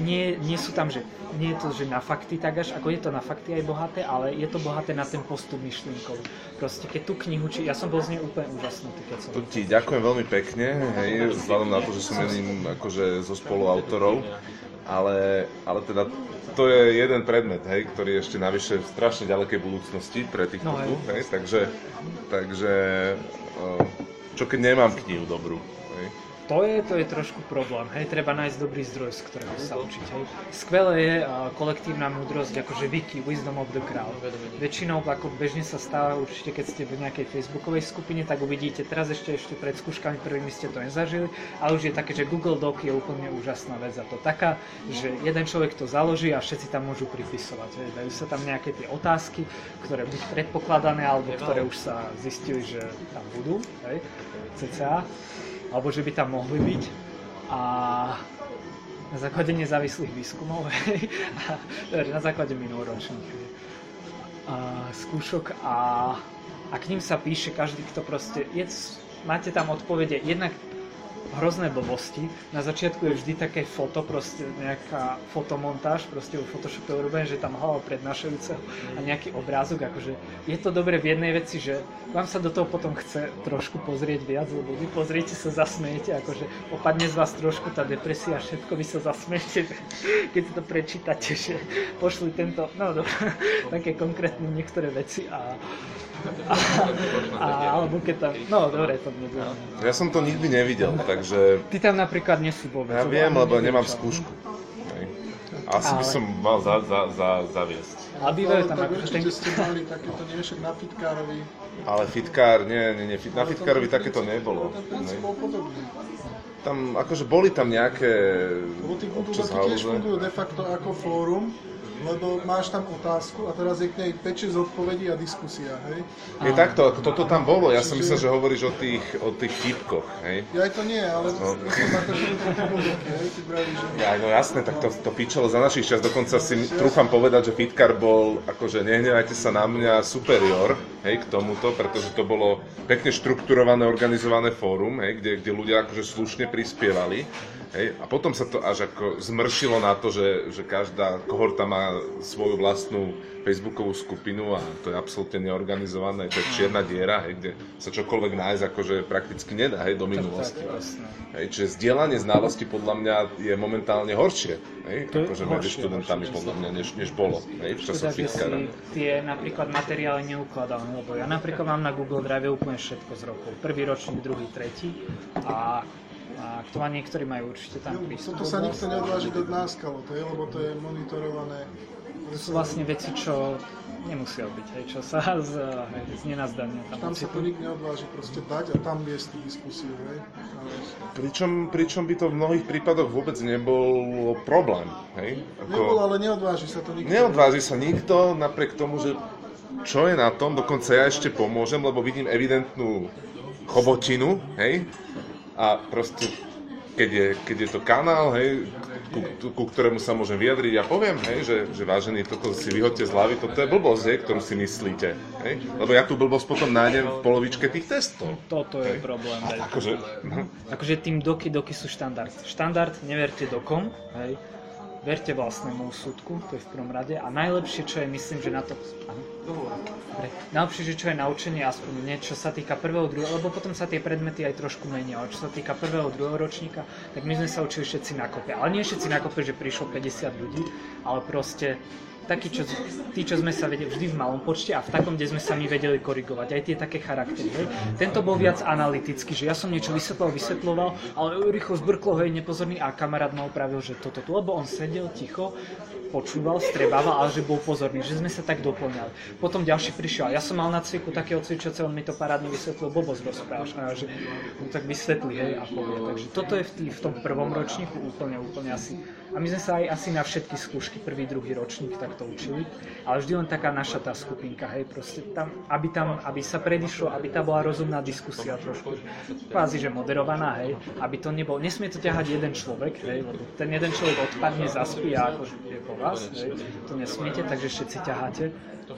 nie, nie, sú tam, že nie je to, že na fakty tak až, ako je to na fakty aj bohaté, ale je to bohaté na ten postup myšlienkový. Proste keď tú knihu, či ja som bol z nej úplne úžasnutý, keď som To ti ďakujem veľmi pekne, hej, vzhľadom na to, že som jedným akože zo spoluautorov, ale, ale teda to je jeden predmet, hej, ktorý je ešte navyše v strašne ďalekej budúcnosti pre týchto No, hej. tu, hej, takže, takže eh, čo keď nemám knihu dobrú, to je, to je trošku problém, hej, treba nájsť dobrý zdroj, z ktorého sa učiť, hej. Skvelé je uh, kolektívna múdrosť, akože Wiki, Wisdom of the Crowd. Väčšinou, ako bežne sa stáva, určite keď ste v nejakej facebookovej skupine, tak uvidíte, teraz ešte, ešte pred skúškami prvými ste to nezažili, ale už je také, že Google Doc je úplne úžasná vec a to taká, že jeden človek to založí a všetci tam môžu pripisovať, hej. Dajú sa tam nejaké tie otázky, ktoré buď predpokladané, alebo ktoré už sa zistili, že tam budú, hej, cca alebo že by tam mohli byť. A na základe nezávislých výskumov, na základe minuloročných a, skúšok a, a k ním sa píše každý, kto proste, je, máte tam odpovede jednak hrozné blbosti. Na začiatku je vždy také foto, proste nejaká fotomontáž, proste v Photoshope urobené, že tam hlava prednášajúceho a nejaký obrázok, akože je to dobre v jednej veci, že vám sa do toho potom chce trošku pozrieť viac, lebo vy pozriete sa, zasmejete, akože opadne z vás trošku tá depresia, všetko vy sa zasmejete, keď to prečítate, že pošli tento, no dobré, také konkrétne niektoré veci a a, a, alebo keď tam, no dobre, to nebude. Ja som to nikdy nevidel, takže Ty tam napríklad nie si vôbec. ja viem, lebo neviem, nemám čo. skúšku. Hej. Asi by Ale- som mal za, za, za, zaviesť. A bývajú tam tak akože ten... určite ste mali takéto, nie však na Fitkárovi. Ale fitkár, nie, nie, nie, fit- na fitkárovi takéto nebolo. Ten princíp hej. bol podobný. Tam, akože boli tam nejaké Lebo tí fungujú de facto ako fórum, lebo máš tam otázku a teraz je k nej 5-6 odpovedí a diskusia, hej? Je takto, ako toto tam bolo, ja som myslel, že hovoríš o tých, o tých vtipkoch, hej. Ja aj to nie, ale No. Ja, no jasné, tak to, to pičalo za našich čas, dokonca si trúfam povedať, že Fitkar bol, akože nehnevajte sa na mňa, superior, hej, k tomuto, pretože to bolo pekne štrukturované, organizované fórum, hej, kde, kde ľudia akože slušne prispievali, hej, a potom sa to až ako zmršilo na to, že, že každá kohorta má svoju vlastnú facebookovú skupinu a to je absolútne neorganizované, to je čierna diera, hej, kde sa čokoľvek nájsť akože prakticky nedá, hej, do minulosti. Hej, čiže zdieľanie znalosti podľa mňa je momentálne horšie, hej, To akože medzi horšie, študentami horšie, podľa mňa, než, než bolo, hej, v časoch si Fitkara. tie napríklad materiály neukladal, lebo ja napríklad mám na Google Drive úplne všetko z rokov. Prvý ročník, druhý, tretí a, a to má niektorí majú určite tam prístup. Toto sa nikto neodváži dať na skalo, to je, lebo to je monitorované. To sú vlastne veci, čo nemusia byť, hej, čo sa z, hej, z nenazdania tam, Tam sa to nikto neodváži proste dať a tam viesť tú diskusiu, hej? Ale Pričom, pričom by to v mnohých prípadoch vôbec nebol problém, hej. Nebolo, ale neodváži sa to nikto. Neodváži sa nikto, napriek tomu, že čo je na tom, dokonca ja ešte pomôžem, lebo vidím evidentnú chobotinu, hej, a proste, keď je, keď je to kanál, hej, ku, ku, ku ktorému sa môžem vyjadriť, ja poviem, hej, že, že vážený, toto si vyhoďte z hlavy, toto je blbosť, hej, ktorú si myslíte, hej, lebo ja tú blbosť potom nájdem v polovičke tých testov. Toto je Hej. problém. Hej. Akože, no, Akože tým doky, doky sú štandard. Štandard, neverte dokom, hej. Verte vlastnému súdku, to je v prvom rade. A najlepšie, čo je, myslím, že na to... Dobre. Najlepšie, že čo je naučenie, aspoň niečo sa týka prvého, druhého, lebo potom sa tie predmety aj trošku menia, ale čo sa týka prvého, druhého ročníka, tak my sme sa učili všetci na kope. Ale nie všetci na kope, že prišlo 50 ľudí, ale proste takí, čo, tí, čo sme sa vedeli vždy v malom počte a v takom, kde sme sa my vedeli korigovať, aj tie také charaktery. Hej. Tento bol viac analytický, že ja som niečo vysvetloval, vysvetloval, ale rýchlo zbrklo, hej, nepozorný a kamarát ma opravil, že toto tu, lebo on sedel ticho, počúval, strebával, ale že bol pozorný, že sme sa tak doplňali. Potom ďalší prišiel, ja som mal na cviku takého cvičace, on mi to parádne vysvetlil, blbosť rozprávaš, a ja, že no tak vysvetlí, hej, a povie. Takže toto je v, tý, v tom prvom ročníku úplne, úplne asi. A my sme sa aj asi na všetky skúšky, prvý, druhý ročník takto učili, ale vždy len taká naša tá skupinka, hej, proste tam, aby tam, aby sa predišlo, aby tá bola rozumná diskusia trošku, kvázi, že moderovaná, hej, aby to nebol, nesmie to ťahať jeden človek, hej, lebo ten jeden človek odpadne, zaspí a akože je po vás, hej, to nesmiete, takže všetci ťaháte,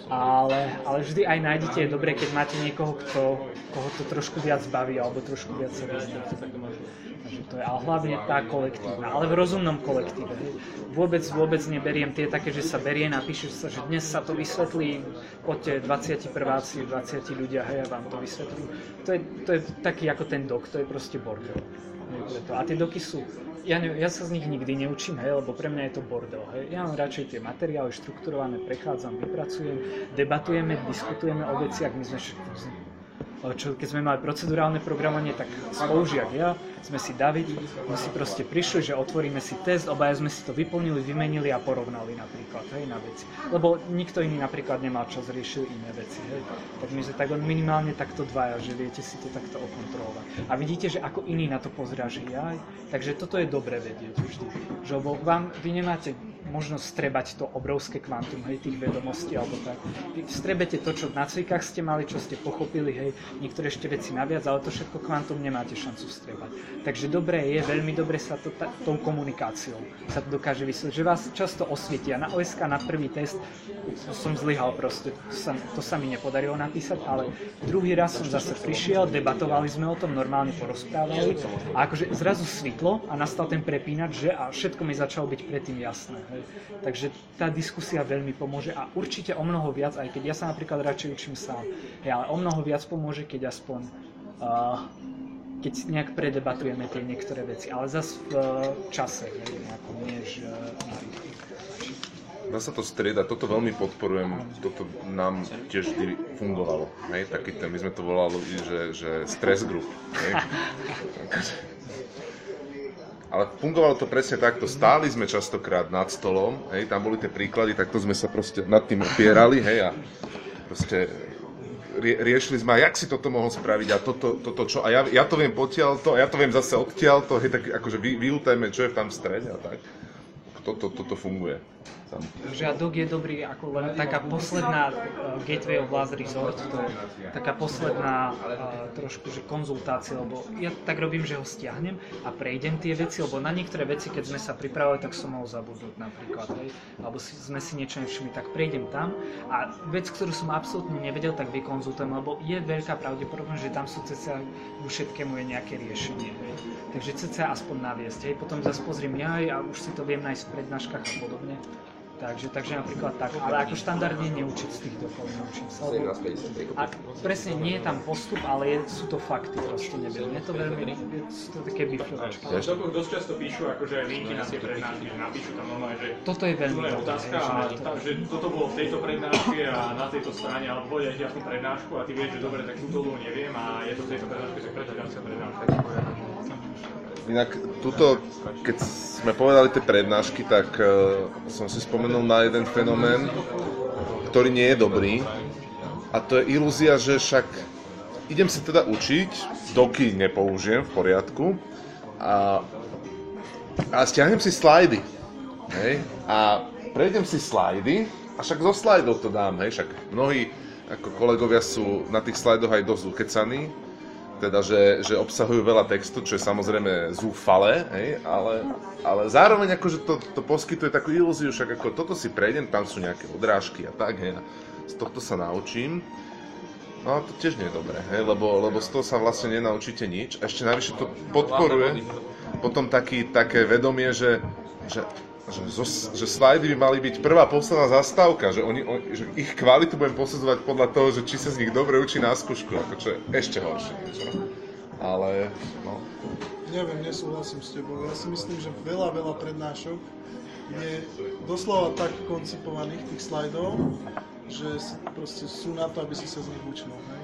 ale, ale vždy aj nájdete, je dobré, keď máte niekoho, kto, koho to trošku viac baví, alebo trošku viac sa vyzdá. Takže to je, ale hlavne tá kolektívna, ale v rozumnom kolektíve. Vôbec, vôbec neberiem tie také, že sa berie, napíše sa, že dnes sa to vysvetlí, poďte 21. 20 ľudia, hej, ja vám to vysvetlím. To je, to je taký ako ten dok, to je proste bordel. A tie doky sú, ja, ne, ja sa z nich nikdy neučím, hej, lebo pre mňa je to bordel. Hej. Ja mám radšej tie materiály štrukturované, prechádzam, vypracujem, debatujeme, diskutujeme o veciach, my sme čo keď sme mali procedurálne programovanie, tak spolužiak ja, sme si David, my si proste prišli, že otvoríme si test, obaja sme si to vyplnili, vymenili a porovnali napríklad, hej, na veci. Lebo nikto iný napríklad nemal čas, riešil iné veci, hej. Tak my sme tak minimálne takto dvaja, že viete si to takto okontrolovať. A vidíte, že ako iný na to pozrá, že jaj, takže toto je dobre vedieť vždy. Že vám, vy nemáte možnosť strebať to obrovské kvantum, hej, tých vedomostí alebo tak. Vy strebete to, čo na cvikách ste mali, čo ste pochopili, hej, niektoré ešte veci naviac, ale to všetko kvantum nemáte šancu strebať. Takže dobré je, veľmi dobre sa to tou komunikáciou sa to dokáže vysvetliť, že vás často osvietia. Na OSK na prvý test som zlyhal proste, to sa, to sa mi nepodarilo napísať, ale druhý raz som zase prišiel, debatovali sme o tom, normálne porozprávali a akože zrazu svitlo a nastal ten prepínač, že a všetko mi začalo byť predtým jasné. Hej. Takže tá diskusia veľmi pomôže a určite o mnoho viac, aj keď ja sa napríklad radšej učím sám, ja, ale o mnoho viac pomôže, keď aspoň uh, keď nejak predebatujeme tie niektoré veci, ale zase v uh, čase, hej, nejako, nie že na Dá sa to striedať, toto veľmi podporujem, toto nám tiež vždy fungovalo, hej, taký ten, my sme to volali, že, že stress group, hej. Ale fungovalo to presne takto. Stáli sme častokrát nad stolom, hej, tam boli tie príklady, takto sme sa proste nad tým opierali, hej, a proste rie, riešili sme, a jak si toto mohol spraviť a toto, toto čo, a ja, ja to viem potiaľ to, a ja to viem zase odtiaľ to, hej, tak akože vy, vyútajme, čo je tam v strede a tak. Toto, toto funguje tam. Žiadok je dobrý ako len taká posledná uh, Gateway of Last Resort, to je taká posledná uh, trošku že konzultácia, lebo ja tak robím, že ho stiahnem a prejdem tie veci, lebo na niektoré veci, keď sme sa pripravili, tak som mohol zabudnúť napríklad, hej, alebo si, sme si niečo nevšimli, tak prejdem tam a vec, ktorú som absolútne nevedel, tak vykonzultujem, lebo je veľká pravdepodobnosť, že tam sú cca ku všetkému je nejaké riešenie, hej. Takže cca aspoň naviesť, hej, potom zase pozriem ja a už si to viem nájsť v prednáškach a podobne. Takže, takže napríklad tak, ale ako štandardne neučiť z tých dokolov, neučím sa. a presne nie je tam postup, ale je, sú to fakty, proste neviem. Je to veľmi, je, sú to také bifľovačky. Ale to dosť často píšu akože linky na tie prednášky, že napíšu tam normálne, že toto je veľmi dobré, otázka, že, a to... že toto bolo v tejto prednáške a na tejto strane, ale povedia ti jasnú prednášku a ty vieš, že dobre, tak túto neviem a je to v tejto prednáške, tak prečo ďalšia prednáška. Inak tuto, keď sme povedali tie prednášky, tak uh, som si spomenul na jeden fenomén, ktorý nie je dobrý. A to je ilúzia, že však idem sa teda učiť, doky nepoužijem v poriadku a, a stiahnem si slajdy. Hej? A prejdem si slajdy a však zo slajdov to dám. Hej? Však mnohí ako kolegovia sú na tých slajdoch aj dosť ukecaní, teda, že, že obsahujú veľa textu, čo je samozrejme zúfale, hej, ale, ale zároveň akože to, to poskytuje takú ilúziu, však ako toto si prejdem, tam sú nejaké odrážky a tak, hej, a z tohto sa naučím. No to tiež nie je dobré, hej, lebo, lebo z toho sa vlastne nenaučíte nič. A ešte navyše to podporuje potom taký, také vedomie, že, že že, zo, že slajdy by mali byť prvá posledná zastávka, že, oni, on, že ich kvalitu budem posudzovať podľa toho, že či sa z nich dobre učí na skúšku, ako čo je ešte horšie. Čo? Ale, no. Neviem, nesúhlasím s tebou. Ja si myslím, že veľa, veľa prednášok je doslova tak koncipovaných tých slajdov, že proste sú na to, aby si sa z nich učil. Hej.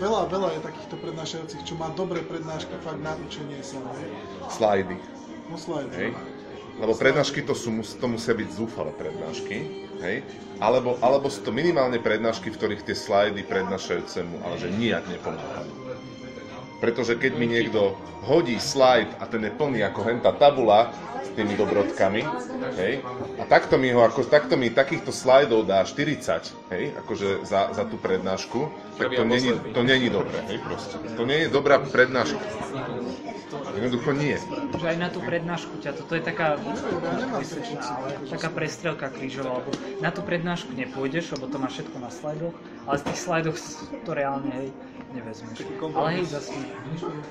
Veľa, veľa je takýchto prednášajúcich, čo má dobré prednášky fakt na učenie sa. Hej. Slajdy. No slajdy. Hej. Lebo prednášky to, sú, to musia byť zúfale prednášky, hej? Alebo, alebo sú to minimálne prednášky, v ktorých tie slajdy prednášajúcemu, ale že nijak nepomáhajú. Pretože keď mi niekto hodí slajd a ten je plný ako henta tabula tými dobrodkami, hej, a takto mi ho, ako, takto mi takýchto slajdov dá 40, hej, akože za, za tú prednášku, tak to není, to není dobré, hej, proste. To nie je dobrá prednáška. Jednoducho nie. Že aj na tú prednášku ťa, toto je taká, taká prestrelka krížová, lebo na tú prednášku nepôjdeš, lebo to má všetko na slajdoch, ale z tých slajdoch to reálne, hej, nevezmeš. Ale hej, zase...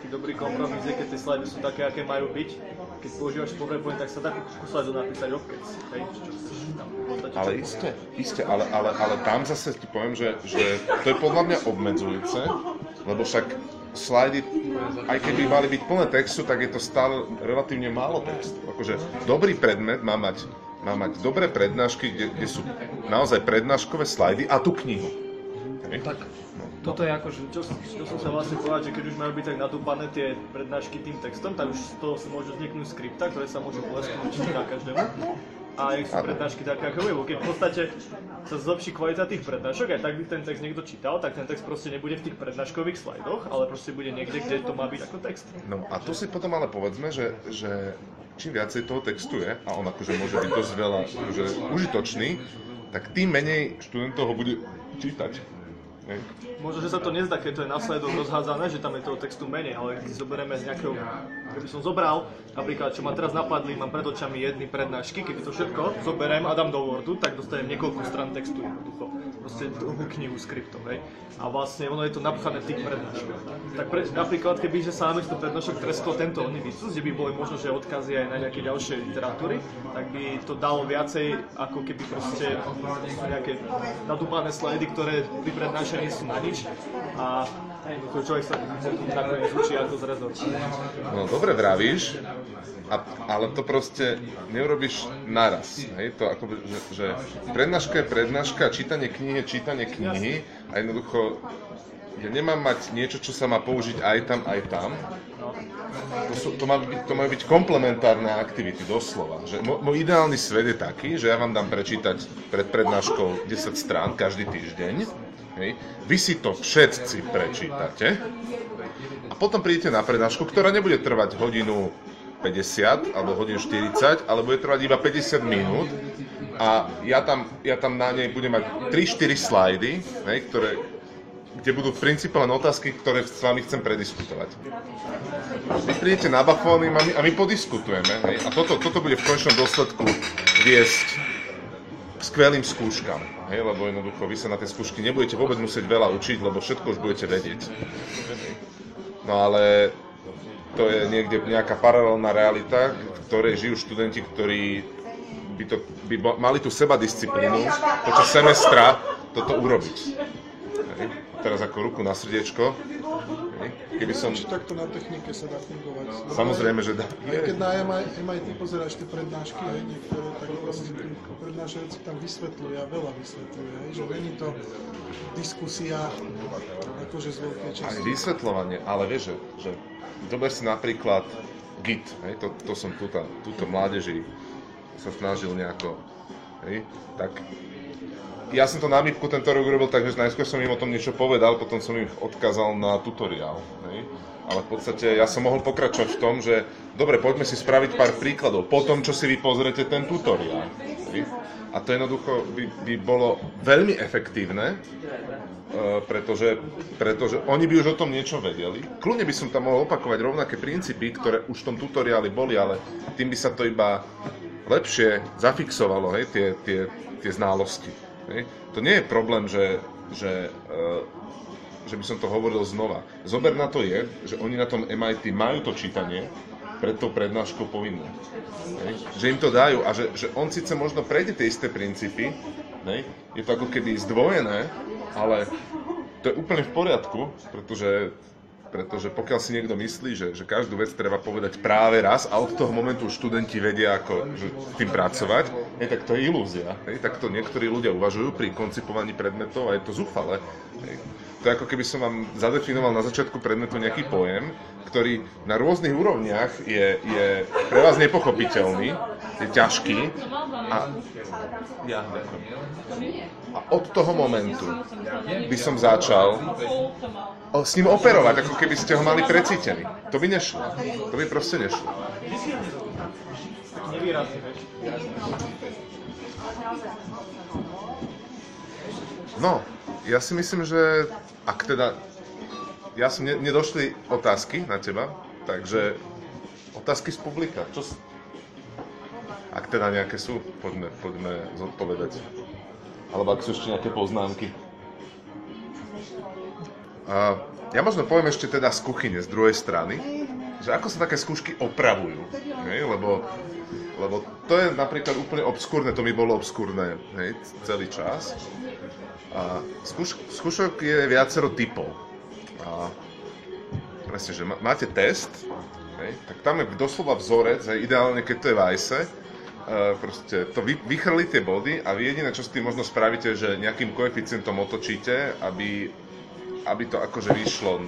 Dobrý kompromis je, keď tie slajdy sú také, aké majú byť. Keď používaš PowerPoint, tak sa dá ku slajdu napísať obkec. Hej, čo chceš tam ale isté, isté, ale, ale, ale tam zase ti poviem, že, že to je podľa mňa obmedzujúce, lebo však slajdy, aj keby mali byť plné textu, tak je to stále relatívne málo textu. Akože dobrý predmet má mať, má mať dobré prednášky, kde, kde sú naozaj prednáškové slajdy a tú knihu. Tak toto je akože... Čo, som- čo som sa vlastne povedať, že keď už majú byť tak nadúpané tie prednášky tým textom, tak už z toho sa môžu vzniknúť skripta, ktoré sa môžu polesknúť na každému. A nech sú prednášky také, ako lebo keď v podstate sa zlepší kvalita tých prednášok, aj tak by ten text niekto čítal, tak ten text proste nebude v tých prednáškových slajdoch, ale proste bude niekde, kde to má byť ako text. No a tu si potom ale povedzme, že, že čím viacej toho textu je, a on akože môže byť dosť veľa akože užitočný, tak tým menej študentov ho bude čítať. Hej. Možno, že sa to nezdá, keď to je na slajdoch rozhádzané, že tam je toho textu menej, ale keď si zoberieme z nejakého, keby som zobral, napríklad, čo ma teraz napadli, mám pred očami jedny prednášky, keby to všetko zoberiem a dám do Wordu, tak dostanem niekoľko strán textu jednoducho. Proste dlhú knihu skriptov, hej. A vlastne ono je to napchané v tých prednáškach. Tak pre, napríklad, keby že sa namiesto prednášok treskol tento Onivisus, kde by boli možno, že odkazy aj na nejaké ďalšie literatúry, tak by to dalo viacej, ako keby proste nejaké nadúpané slajdy, ktoré pri prednášaní sú na nič a to človek sa nakoniec učí ako z rezortu. No dobre vravíš, a, ale to proste neurobiš naraz. Hej? To ako, že, že prednáška je prednáška, čítanie knihy je čítanie knihy a jednoducho ja nemám mať niečo, čo sa má použiť aj tam, aj tam. To, sú, to, má byť, to majú byť komplementárne aktivity, doslova. Že mo- môj ideálny svet je taký, že ja vám dám prečítať pred prednáškou 10 strán každý týždeň. Hej. Vy si to všetci prečítate. A potom prídete na prednášku, ktorá nebude trvať hodinu 50 alebo hodinu 40, ale bude trvať iba 50 minút a ja tam, ja tam na nej budem mať 3-4 slajdy, hej, ktoré, kde budú v princípe len otázky, ktoré s vami chcem prediskutovať. Vy prídete na bafóny a my, podiskutujeme. Hej, a toto, toto bude v konečnom dôsledku viesť skvelým skúškam. Hej, lebo jednoducho vy sa na tie skúšky nebudete vôbec musieť veľa učiť, lebo všetko už budete vedieť. No ale to je niekde nejaká paralelná realita, ktorej žijú študenti, ktorí by, to, by mali tú sebadisciplínu počas semestra toto urobiť. Hej. Teraz ako ruku na srdiečko. Keby som... Či takto na technike sa dá fungovať. Samozrejme, že dá. Aj keď na MI- MIT pozeráš tie prednášky, aj niektoré, tak vlastne prednášajúci tam vysvetľujú a veľa vysvetľujú, hej, že není to diskusia akože z veľkej Aj časti. vysvetľovanie, ale vieš, že, že zober si napríklad Git, hej, to, to som túto, túto mládeži sa snažil nejako, hej, tak ja som to MIPku tento rok urobil tak, že najskôr som im o tom niečo povedal, potom som ich odkázal na tutoriál, hej. Ale v podstate ja som mohol pokračovať v tom, že dobre, poďme si spraviť pár príkladov po tom, čo si vy pozrete ten tutoriál. Hej. A to jednoducho by, by bolo veľmi efektívne, Uh, pretože, pretože oni by už o tom niečo vedeli. Kľudne by som tam mohol opakovať rovnaké princípy, ktoré už v tom tutoriáli boli, ale tým by sa to iba lepšie zafixovalo, hej, tie, tie, tie znalosti. Hej. To nie je problém, že, že, uh, že by som to hovoril znova. Zober na to je, že oni na tom MIT majú to čítanie, pred tou prednáškou povinné. Hej. Že im to dajú a že, že on síce možno prejde tie isté princípy, hej. je to ako keby zdvojené, ale to je úplne v poriadku, pretože, pretože pokiaľ si niekto myslí, že, že každú vec treba povedať práve raz a od toho momentu študenti vedia, ako že, tým pracovať, hej, tak to je ilúzia. Hej. Takto niektorí ľudia uvažujú pri koncipovaní predmetov a je to zúfale. Hej. To je ako keby som vám zadefinoval na začiatku predmetu nejaký pojem, ktorý na rôznych úrovniach je, je pre vás nepochopiteľný, je ťažký a, a od toho momentu by som začal s ním operovať, ako keby ste ho mali precítený. To by nešlo. To by proste nešlo. No, ja si myslím, že ak teda... Ja som ne, nedošli otázky na teba, takže otázky z publika. Čo. Ak teda nejaké sú, poďme, poďme zodpovedať. Alebo ak sú ešte nejaké poznámky. Ja možno poviem ešte teda z kuchyne, z druhej strany, že ako sa také skúšky opravujú. Hej? Lebo, lebo to je napríklad úplne obskúrne, to mi bolo obskúrne hej, celý čas. A skúš, skúšok je viacero typov. A presne, že má- máte test, hej, tak tam je doslova vzorec, hej, ideálne keď to je v ICE, Uh, proste to vy, vychrli tie body a vy jediné, čo s tým možno spravíte, že nejakým koeficientom otočíte, aby, aby to akože vyšlo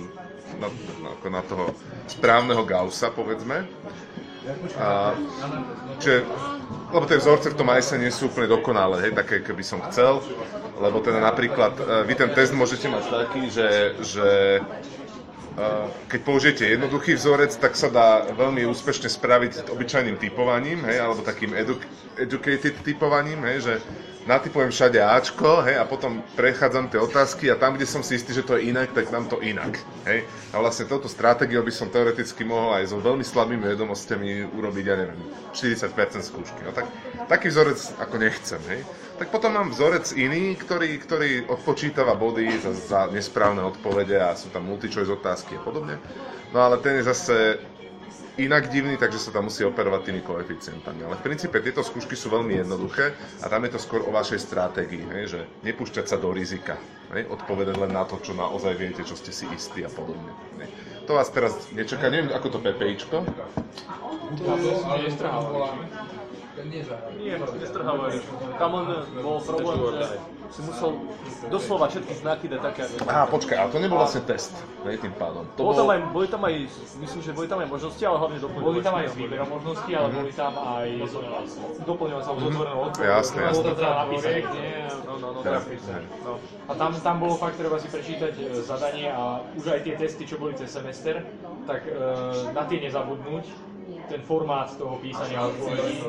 na, na, ako na toho správneho Gaussa, povedzme. A, čiže, lebo tie vzorce v tom ICE nie sú úplne dokonalé, hej, také, keby som chcel, lebo teda napríklad, e, vy ten test môžete mať taký, že, že keď použijete jednoduchý vzorec, tak sa dá veľmi úspešne spraviť obyčajným typovaním, hej, alebo takým edu- educated typovaním, hej, že natypujem všade Ačko, hej, a potom prechádzam tie otázky a tam, kde som si istý, že to je inak, tak dám to inak, hej. A vlastne touto stratégiou by som teoreticky mohol aj so veľmi slabými vedomostiami urobiť, ja neviem, 40% skúšky. No tak taký vzorec ako nechcem, hej. Tak potom mám vzorec iný, ktorý, ktorý odpočítava body za, za nesprávne odpovede a sú tam multi-choice otázky a podobne. No ale ten je zase inak divný, takže sa tam musí operovať tými koeficientami. Ale v princípe tieto skúšky sú veľmi jednoduché a tam je to skôr o vašej stratégii, hej, že nepúšťať sa do rizika, hej, odpovedať len na to, čo naozaj viete, čo ste si istí a podobne. Hej. To vás teraz nečaká, neviem, ako to PPIčko. Nie, nestrhávajú. Tam len bol problém, že si musel doslova všetky znaky dať také, Aha, počkaj, ale to nebol vlastne test, hej, tým pádom. To tam bol... aj, boli tam aj, myslím, že boli tam aj možnosti, ale hlavne doplňovacie. Boli tam aj z výbera možností, ale boli tam aj Doplňovacie, alebo z otvorenou odpoveď. Jasné, Bolo jasné. to teda napísané? No, no, no, no. A tam, tam bolo fakt treba si prečítať e, zadanie a už aj tie testy, čo boli cez semester, tak e, na tie nezabudnúť ten formát toho písania odpovedí,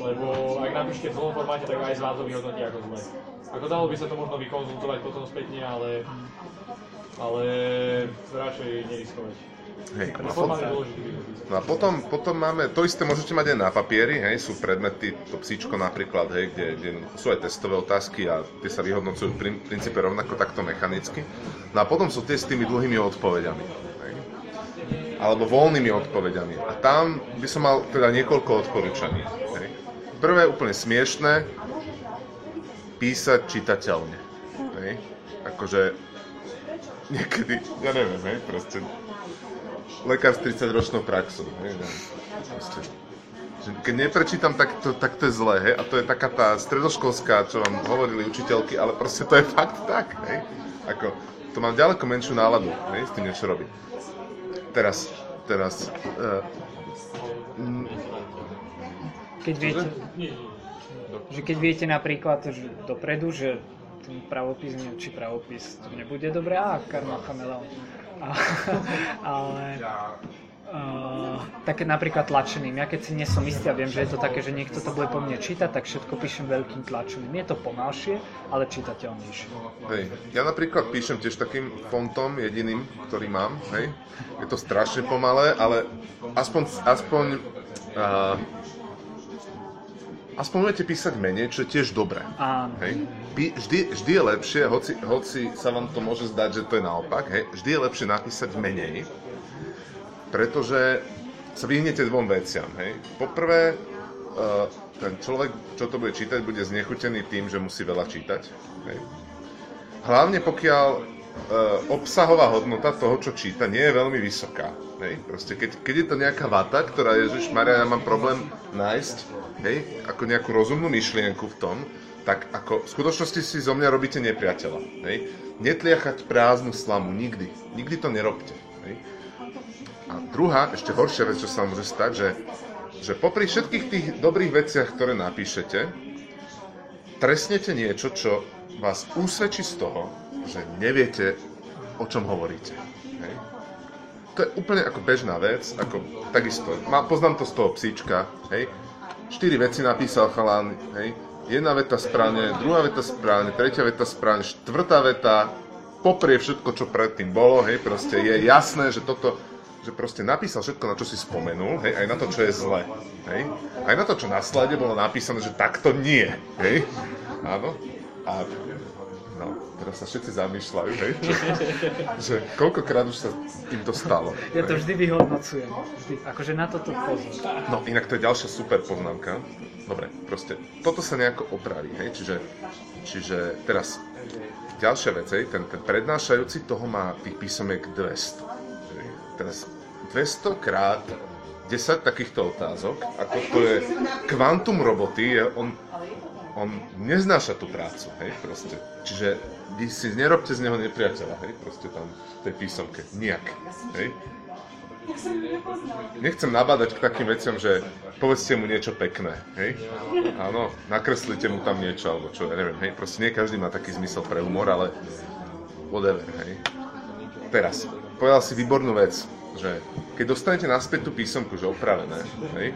lebo ak napíšete v zlom formáte, tak aj z vás to vyhodnotí ako zle. Ako dalo by sa to možno vykonzultovať potom spätne, ale, ale radšej neriskovať. Hej, a potom, no a potom, potom máme, to isté môžete mať aj na papieri, hej, sú predmety, to psíčko napríklad, hej, kde, kde sú aj testové otázky a tie sa vyhodnocujú v prin- princípe rovnako takto mechanicky. No a potom sú tie s tými dlhými odpovediami. Alebo voľnými odpovediami. A tam by som mal teda niekoľko odporúčaní. Hej. Prvé úplne smiešné, písať čitateľne. Akože niekedy, ja neviem, hej, proste lekár s 30 ročnou praxou. Keď neprečítam, tak to, tak to je zlé, hej? A to je taká tá stredoškolská, čo vám hovorili učiteľky, ale proste to je fakt tak, hej? Ako, to mám ďaleko menšiu náladu, hej, s tým niečo robiť. Teraz, teraz, uh, Keď viete, že keď viete napríklad že dopredu, že ten pravopis, neviem, či pravopis to nebude dobré, á, karma chameleon. A, ale uh, také napríklad tlačeným. Ja keď si nie som istý a viem, že je to také, že niekto to bude po mne čítať, tak všetko píšem veľkým tlačeným. Je to pomalšie, ale čitateľnejšie. hej, ja napríklad píšem tiež takým fontom jediným, ktorý mám, hej? Je to strašne pomalé, ale aspoň, aspoň uh, aspoň viete písať menej, čo je tiež dobré. Áno. Hej. Vždy, vždy je lepšie, hoci, hoci sa vám to môže zdať, že to je naopak, hej, vždy je lepšie napísať menej, pretože sa vyhnete dvom veciam. Hej. Poprvé, uh, ten človek, čo to bude čítať, bude znechutený tým, že musí veľa čítať. Hej. Hlavne pokiaľ uh, obsahová hodnota toho, čo číta, nie je veľmi vysoká. Hej. Proste keď, keď je to nejaká vata, ktorá Ježiš Maria, ja mám problém nájsť, hej, ako nejakú rozumnú myšlienku v tom, tak ako v skutočnosti si zo mňa robíte nepriateľa. Hej. Netliachať prázdnu slamu, nikdy. Nikdy to nerobte. Hej. A druhá, ešte horšia vec, čo sa môže stať, že, že popri všetkých tých dobrých veciach, ktoré napíšete, trestnete niečo, čo vás úsvedčí z toho, že neviete, o čom hovoríte. Hej. To je úplne ako bežná vec, ako takisto, má, poznám to z toho psíčka, hej. Štyri veci napísal chalán, hej. Jedna veta správne, druhá veta správne, tretia veta správne, štvrtá veta poprie všetko, čo predtým bolo, hej, proste je jasné, že toto, že proste napísal všetko, na čo si spomenul, hej, aj na to, čo je zle, hej. Aj na to, čo na slade bolo napísané, že takto nie, hej. Áno. A No, teraz sa všetci zamýšľajú, hej, že, že koľkokrát už sa im to stalo. Ja to vždy vyhodnocujem. Vždy. Akože na toto pozor. No, inak to je ďalšia super poznámka. Dobre, proste, toto sa nejako opraví, hej, čiže, čiže teraz, ďalšia vec, hej, ten, ten prednášajúci toho má tých písomiek 200. Teraz 200 krát 10 takýchto otázok, ako to je kvantum roboty, je, on, on neznáša tú prácu, hej, proste. Čiže vy si nerobte z neho nepriateľa, hej, proste tam v tej písomke, nijak, hej. Nechcem nabádať k takým veciam, že povedzte mu niečo pekné, hej? Áno, nakreslite mu tam niečo, alebo čo, ja neviem, hej? Proste nie každý má taký zmysel pre humor, ale whatever, hej? Teraz, povedal si výbornú vec, že keď dostanete naspäť tú písomku, že opravené, hej?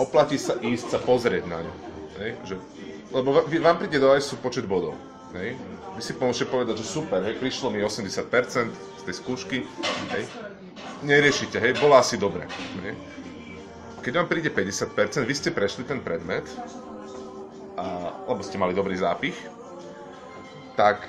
Oplatí sa ísť sa pozrieť na ňu, hej? Že, lebo vám príde do ISU počet bodov, hej? Vy si môžete povedať, že super, hej, prišlo mi 80% z tej skúšky, hej? neriešite, hej, bolo asi dobre. Hej. Keď vám príde 50%, vy ste prešli ten predmet, a, lebo ste mali dobrý zápich, tak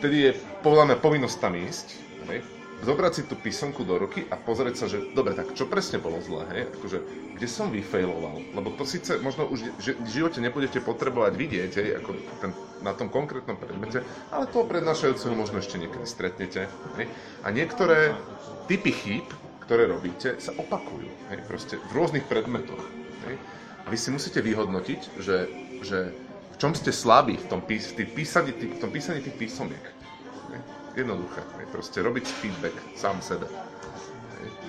vtedy je podľa mňa povinnosť tam ísť, hej, zobrať si tú písomku do ruky a pozrieť sa, že dobre, tak čo presne bolo zlé, hej, akože, kde som vyfailoval, lebo to síce možno už v živote nebudete potrebovať vidieť, hej, ako ten, na tom konkrétnom predmete, ale toho prednášajúceho možno ešte niekedy stretnete, hej, a niektoré typy chýb, ktoré robíte, sa opakujú, hej, proste v rôznych predmetoch, hej, a vy si musíte vyhodnotiť, že, že v čom ste slabí v tom, pís, v písaní, v tom písaní tých písomiek. Jednoduché. Hej. Proste robiť feedback sám sebe.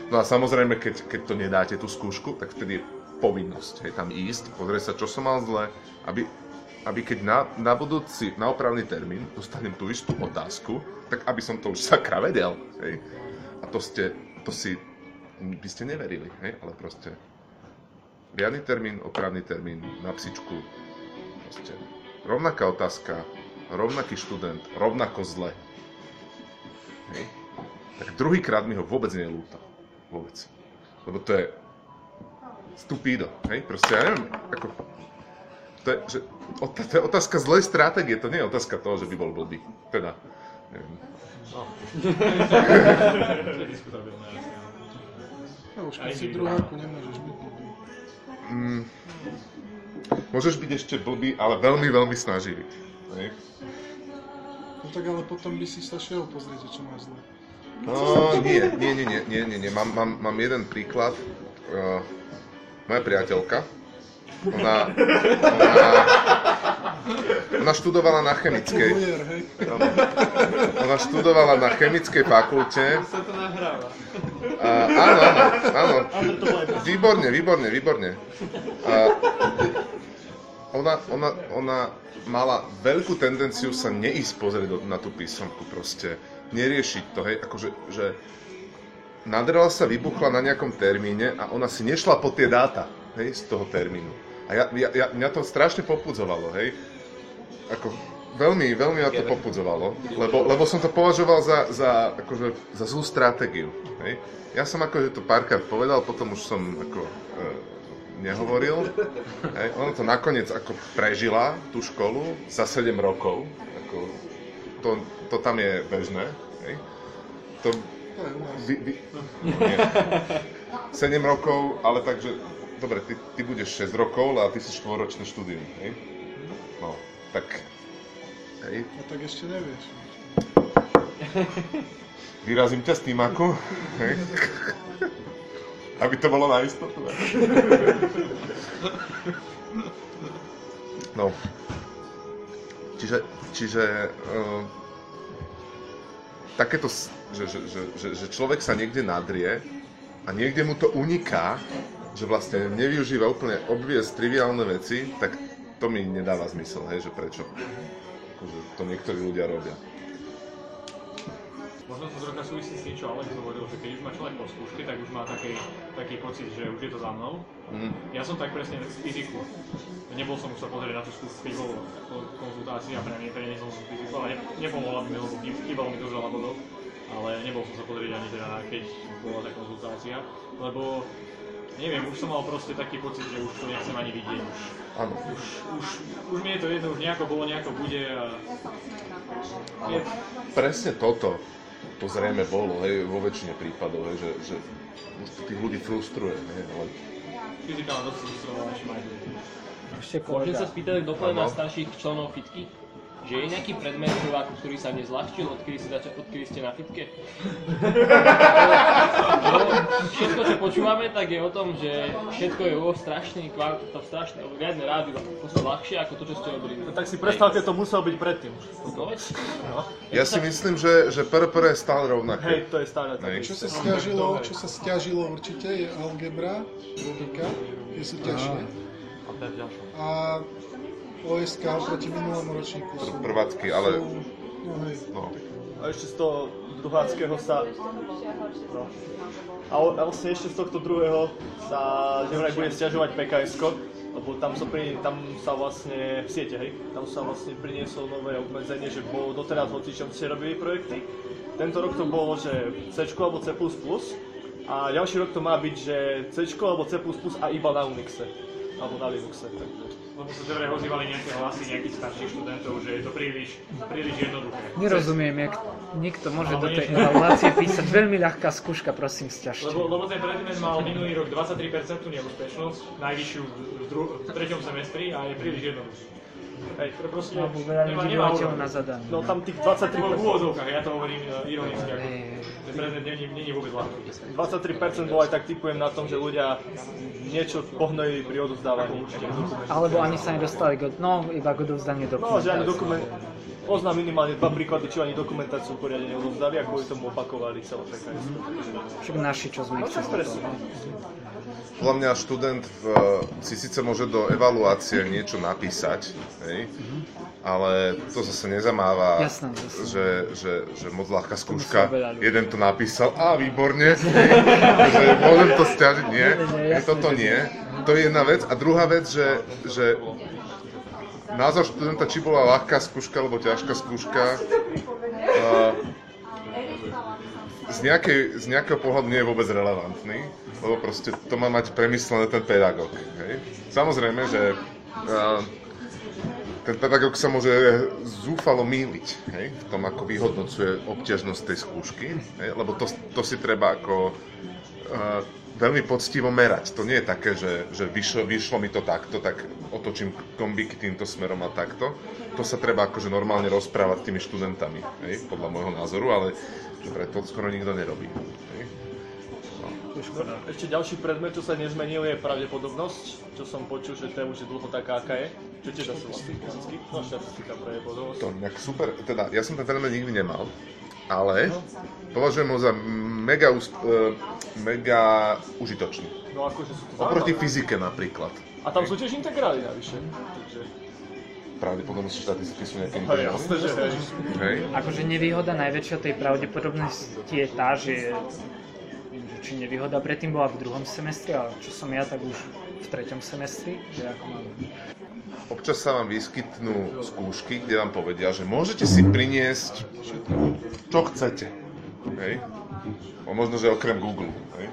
No a samozrejme, keď, keď to nedáte tú skúšku, tak vtedy je povinnosť hej, tam ísť, pozrieť sa, čo som mal zle, aby, aby keď na, na budúci, na opravný termín dostanem tú istú otázku, tak aby som to už sakra vedel. Hej. A to ste, to si, by ste neverili, hej, ale proste riadny termín, opravný termín, na psičku, proste rovnaká otázka, rovnaký študent, rovnako zle. Hej. Tak druhýkrát mi ho vôbec ľúto. Vôbec. Lebo to je stupído, hej? Proste ja neviem, ako... To je, že, to je otázka zlej stratégie, to nie je otázka toho, že by bol blbý. Teda, neviem. Áno. No už keď si druháku nemôžeš byť blbý. Mm, môžeš byť ešte blbý, ale veľmi, veľmi snaživý. Hej? No tak ale potom by si sa šiel pozrieť, čo máš zle. No, nie, nie, nie, nie, nie, nie, nie. Mám, mám, mám jeden príklad. Uh, moja priateľka, ona, ona, ona študovala na chemickej. Ona študovala na chemickej fakulte. Sa to nahráva. A, áno, áno, áno. Výborne, výborne, výborne. A, ona, ona, ona mala veľkú tendenciu sa neísť pozrieť na tú písomku proste. Neriešiť to, hej, akože, že nadrela sa, vybuchla na nejakom termíne a ona si nešla po tie dáta, hej, z toho termínu. A ja, ja, ja, mňa to strašne popudzovalo, hej. Ako, veľmi, veľmi ma to popudzovalo, lebo, lebo som to považoval za, za, akože, za zlú stratégiu, hej. Ja som akože to párkrát povedal, potom už som ako e, nehovoril. Hej. Ona to nakoniec ako prežila, tú školu, za 7 rokov. Ako, to, to tam je bežné. Hej. To, vy, vy, nie. 7 rokov, ale takže, dobre, ty, ty budeš 6 rokov a ty si 4-ročné štúdium, hej? No, tak, hej, A tak ešte nevieš. vyrazím ťa z týmaku, hej? Aby to bolo na istotu. No. Čiže, čiže uh, takéto, že, že, že, že, že človek sa niekde nadrie a niekde mu to uniká, že vlastne nevyužíva úplne obvious triviálne veci, tak to mi nedáva zmysel, hej, že prečo. Akože to niektorí ľudia robia. Možno to trocha súvisí s tým, čo Alex hovoril, že keď už má človek po skúške, tak už má taký, taký pocit, že už je to za mnou. Mm. Ja som tak presne z fyziku. Nebol som už sa pozrieť na tú skúšku, pre mňa pre som z fyziku, ale ne, nepomohla mi, lebo chýb- chýbalo mi to veľa bodov. Ale nebol som sa pozrieť ani teda, keď bola tá konzultácia, lebo neviem, už som mal proste taký pocit, že už to nechcem ani vidieť. Už, už, už, už mi je to jedno, už nejako bolo, nejako bude a... Je, Presne toto to zrejme bolo, hej, vo väčšine prípadov, hej, že, že už to tých ľudí frustruje, hej, ale fyzika ma dosť aj Ešte Môžem kolega. sa spýtať, kto Áno. starších členov fitky? Že je nejaký predmet prváku, ktorý sa nezľahčil, odkedy, si zača- odkedy ste na fitke? Všetko, čo počúvame, tak je o tom, že všetko je vo strašný, kvál- to strašné, riadne rádio, to ľahšie ako to, čo ste robili. No tak si predstavte, to muselo byť predtým. No, veď, Ja si myslím, že, že PRPR je stále Hej, rovnaké. to je stále také. Čo sa stiažilo, čo sa stiažilo určite je algebra, logika, tie sú ťažšie. A OSK oproti minulému ročníku sú... Prvácky, ale sú- No hej, no, A ešte z toho druháckého sa... No. A o- a vlastne ešte z tohto druhého sa, že vraj bude stiažovať pks lebo tam sa, pri, tam sa vlastne, v siete, hej, tam sa vlastne prinieslo nové obmedzenie, že bolo doteraz hocičom ste robili projekty. Tento rok to bolo, že C alebo C++, a ďalší rok to má byť, že C alebo C++ a iba na Unixe, alebo na Linuxe. Takže. Lebo sa teda ozývali nejaké hlasy nejakých starších študentov, že je to príliš, príliš jednoduché. Nerozumiem, jak niekto môže Ale do tej evaluácie písať veľmi ľahká skúška, prosím, stiažte. Lebo, lebo ten predmet mal minulý rok 23% neúspešnosť, najvyššiu v, dru- v treťom semestri a je príliš jednoduchý. Hej, To proste Alebo veľa nemá, ľudí nemá úroveň. na zadanie. no tam tých V 23%, úvodzovkách, ja to hovorím e, ironicky, ako ten predmet není, není vôbec ľahký. 23% bolo aj tak typujem na tom, že ľudia niečo pohnojili pri odovzdávaní. Alebo ani sa nedostali, k, no iba k odovzdaniu No, že ani dokumentácie. dokument... Poznám minimálne dva príklady, čo ani dokumentáciu poriadne neodovzdali a kvôli tomu opakovali celé PKS. Však naši, čo sme No presne. Podľa mňa študent v, si síce môže do evaluácie niečo napísať, hej, ale to zase nezamáva, Jasné, jasné. Že, že, že moc ľahká skúška, jeden to napísal, a výborne, hej, že môžem to stiažiť, nie, Nie, toto nie. To je jedna vec. A druhá vec, že, že názor študenta, či bola ľahká skúška alebo ťažká skúška, uh, z, nejakej, z nejakého pohľadu nie je vôbec relevantný, lebo proste to má mať premyslené ten pedagóg. Hej? Samozrejme, že uh, ten pedagóg sa môže zúfalo míliť hej? v tom, ako vyhodnocuje obťažnosť tej skúšky, hej? lebo to, to si treba ako uh, veľmi poctivo merať. To nie je také, že, že vyšlo, vyšlo mi to takto, tak otočím kombíky týmto smerom a takto. To sa treba akože normálne rozprávať s tými študentami, hej? podľa môjho názoru, ale dobre, to skoro nikto nerobí. Hej? Ešte ďalší predmet, čo sa nezmenil, je pravdepodobnosť, čo som počul, že to je už dlho taká, aká je. Čo tiež asi vlastne no štatistika pravdepodobnosť. To nejak super, teda ja som ten fenomén nikdy nemal, ale považujem ho za mega, e, mega užitočný. No akože sú to Oproti fyzike napríklad. A tam sú tiež integrály navyše. Takže... Pravdepodobnosť štatistiky sú nejaké Hej, jasné, že hej. Hej? Akože nevýhoda najväčšia tej pravdepodobnosti je tá, že či nevýhoda predtým bola v druhom semestri, ale čo som ja, tak už v treťom semestri, že ako mám Občas sa vám vyskytnú skúšky, kde vám povedia, že môžete si priniesť čo chcete. Hej? O, možno, že okrem Google. Hej?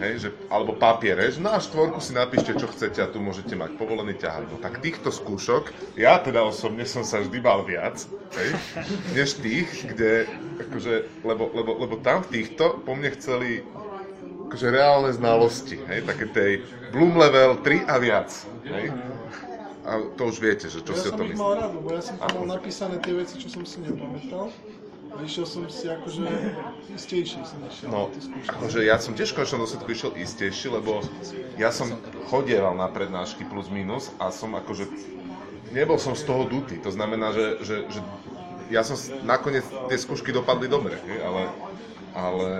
Hej, že, alebo papier, že na štvorku si napíšte, čo chcete a tu môžete mať povolený ťahák. No tak týchto skúšok, ja teda osobne som sa vždy bal viac, hej, než tých, kde, akože, lebo, lebo, lebo tam v týchto po mne chceli akože reálne znalosti, hej, také tej Bloom level 3 a viac, hej. A to už viete, že čo Ja si o som tom ich myslíte. mal rád, lebo ja som tam mal napísané tie veci, čo som si nepamätal. Išiel som si akože istejšie som išiel No, akože ja som tiež v konečnom dôsledku išiel istejšie, lebo ja som chodieval na prednášky plus minus a som akože, nebol som z toho dutý. To znamená, že, že, že ja som nakoniec, tie skúšky dopadli dobre, ale, ale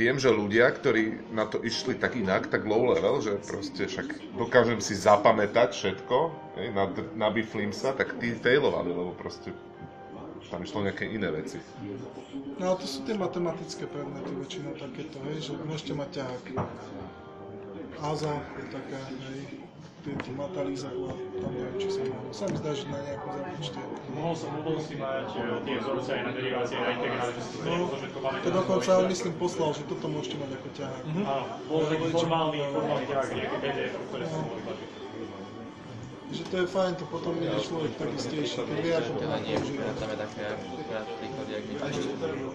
viem, že ľudia, ktorí na to išli tak inak, tak low level, že proste však dokážem si zapamätať všetko, hej, nabiflím sa, tak tí failovali, lebo proste tam išlo nejaké iné veci. No ale to sú tie matematické predmety väčšinou takéto, hej, že môžete mať ťahák. Áza je taká, hej, tie, tie matalíza, bola, tam neviem, či sa mohlo. Sa mi zdá, že na nejakú započte. Mohol som, mohol si mať e, tie vzorce aj na derivácie, aj integrály, že si to No, to dokonca on myslím poslal, že toto môžete mať ako ťahák. Áno, bol taký formálny, formálny ťahák, nejaké PDF, ktoré som mohli pažiť. Že to je fajn, to potom ide človek tak istejšie, keď vie, ako to má používať. Tam je také akurát príklady, jak A ešte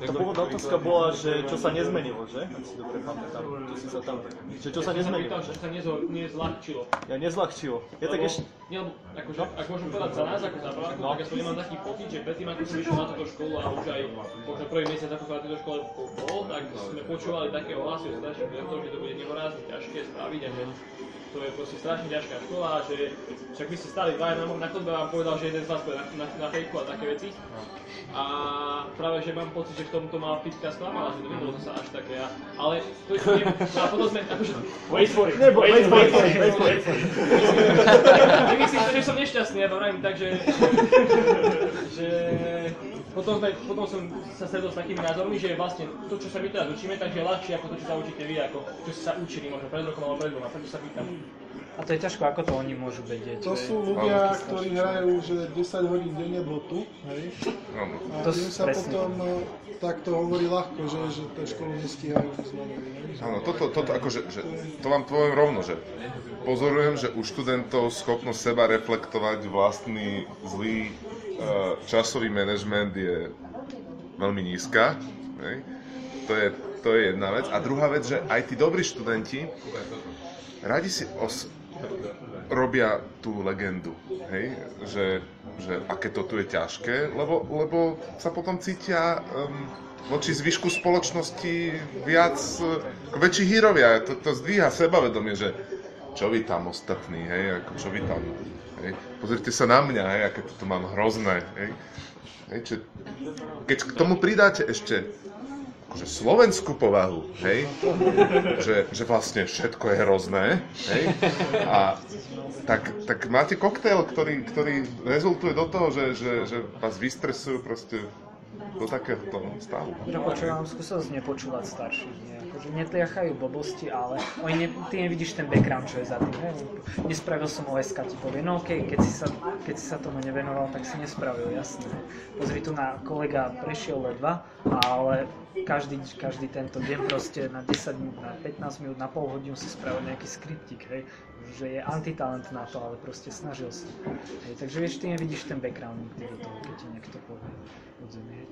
tá pôvodná otázka bola, že čo sa nezmenilo, že? Ak si dobre pamätám, čo si sa tam... Že čo sa nezmenilo, že? sa nezľahčilo. Ja nezľahčilo. Ja tak ešte... Nie, lebo akože, ak môžem povedať za nás ako za Pravákov, tak ja som nemám taký pocit, že predtým ako som išiel na túto školu a už aj možno prvý mesiac ako som na tejto škole bol, tak sme počúvali také ohlasy od starších klientov, že to bude nehorázne ťažké spraviť a že to je proste strašne ťažká škola a že však vy ste stali dva na, na chodbe vám povedal, že jeden z vás bude na, na, na fejku a také veci. A práve, že mám pocit, že v tomto ma Fitka sklamala, že to nebolo zase až také. A, ale to je, nie, a potom sme, akože, wait for it, Nebo, wait for it, wait for it. Nemyslím si, že som nešťastný, ja to vravím tak, že, že potom, sme, potom som sa stretol s takými názormi, že vlastne to, čo sa my teraz učíme, takže je ľahšie ako to, čo sa učíte vy, ako čo ste sa učili možno pred rokom alebo pred dvoma, preto sa pýtam. A to je ťažko, ako to oni môžu vedieť. To sú ľudia, ktorí hrajú že 10 hodín denne dotu, hej? Áno. A To im sa presne. potom takto hovorí ľahko, že, že tú školu nestíhajú? Áno, toto, toto akože, že, to vám poviem rovno, že pozorujem, že u študentov schopnosť seba reflektovať vlastný zlý časový manažment je veľmi nízka. Hej. To, je, to je jedna vec. A druhá vec, že aj tí dobrí študenti radi si os- robia tú legendu, hej? Že, že aké to tu je ťažké, lebo, lebo sa potom cítia um, voči zvyšku spoločnosti viac, ako väčší hírovia, to, to zdvíha sebavedomie, že čo vy tam ostatní, hej, ako čo vy tam, hej, pozrite sa na mňa, hej, aké to tu mám hrozné, hej, hej, čiže, keď k tomu pridáte ešte akože slovenskú povahu, hej, že, že vlastne všetko je hrozné, hej, a tak, tak máte koktail, ktorý, ktorý rezultuje do toho, že, že, že vás vystresujú proste do takéhoto stavu. Že počúvam skúsenosť nepočúvať starších, nie? Akože netliachajú blbosti, ale oni ne, ty nevidíš ten background, čo je za tým. Hej? Nespravil som OSK, ti povie, no okej, keď, si sa, keď si sa tomu nevenoval, tak si nespravil, jasné. Pozri tu na kolega prešiel ledva, ale každý, každý tento deň proste na 10 minút, na 15 minút, na pol hodinu si spravil nejaký skriptik, hej? že je antitalent na to, ale proste snažil sa. Hej, takže vieš, ty nevidíš ten background nikdy do toho, keď ti niekto povie.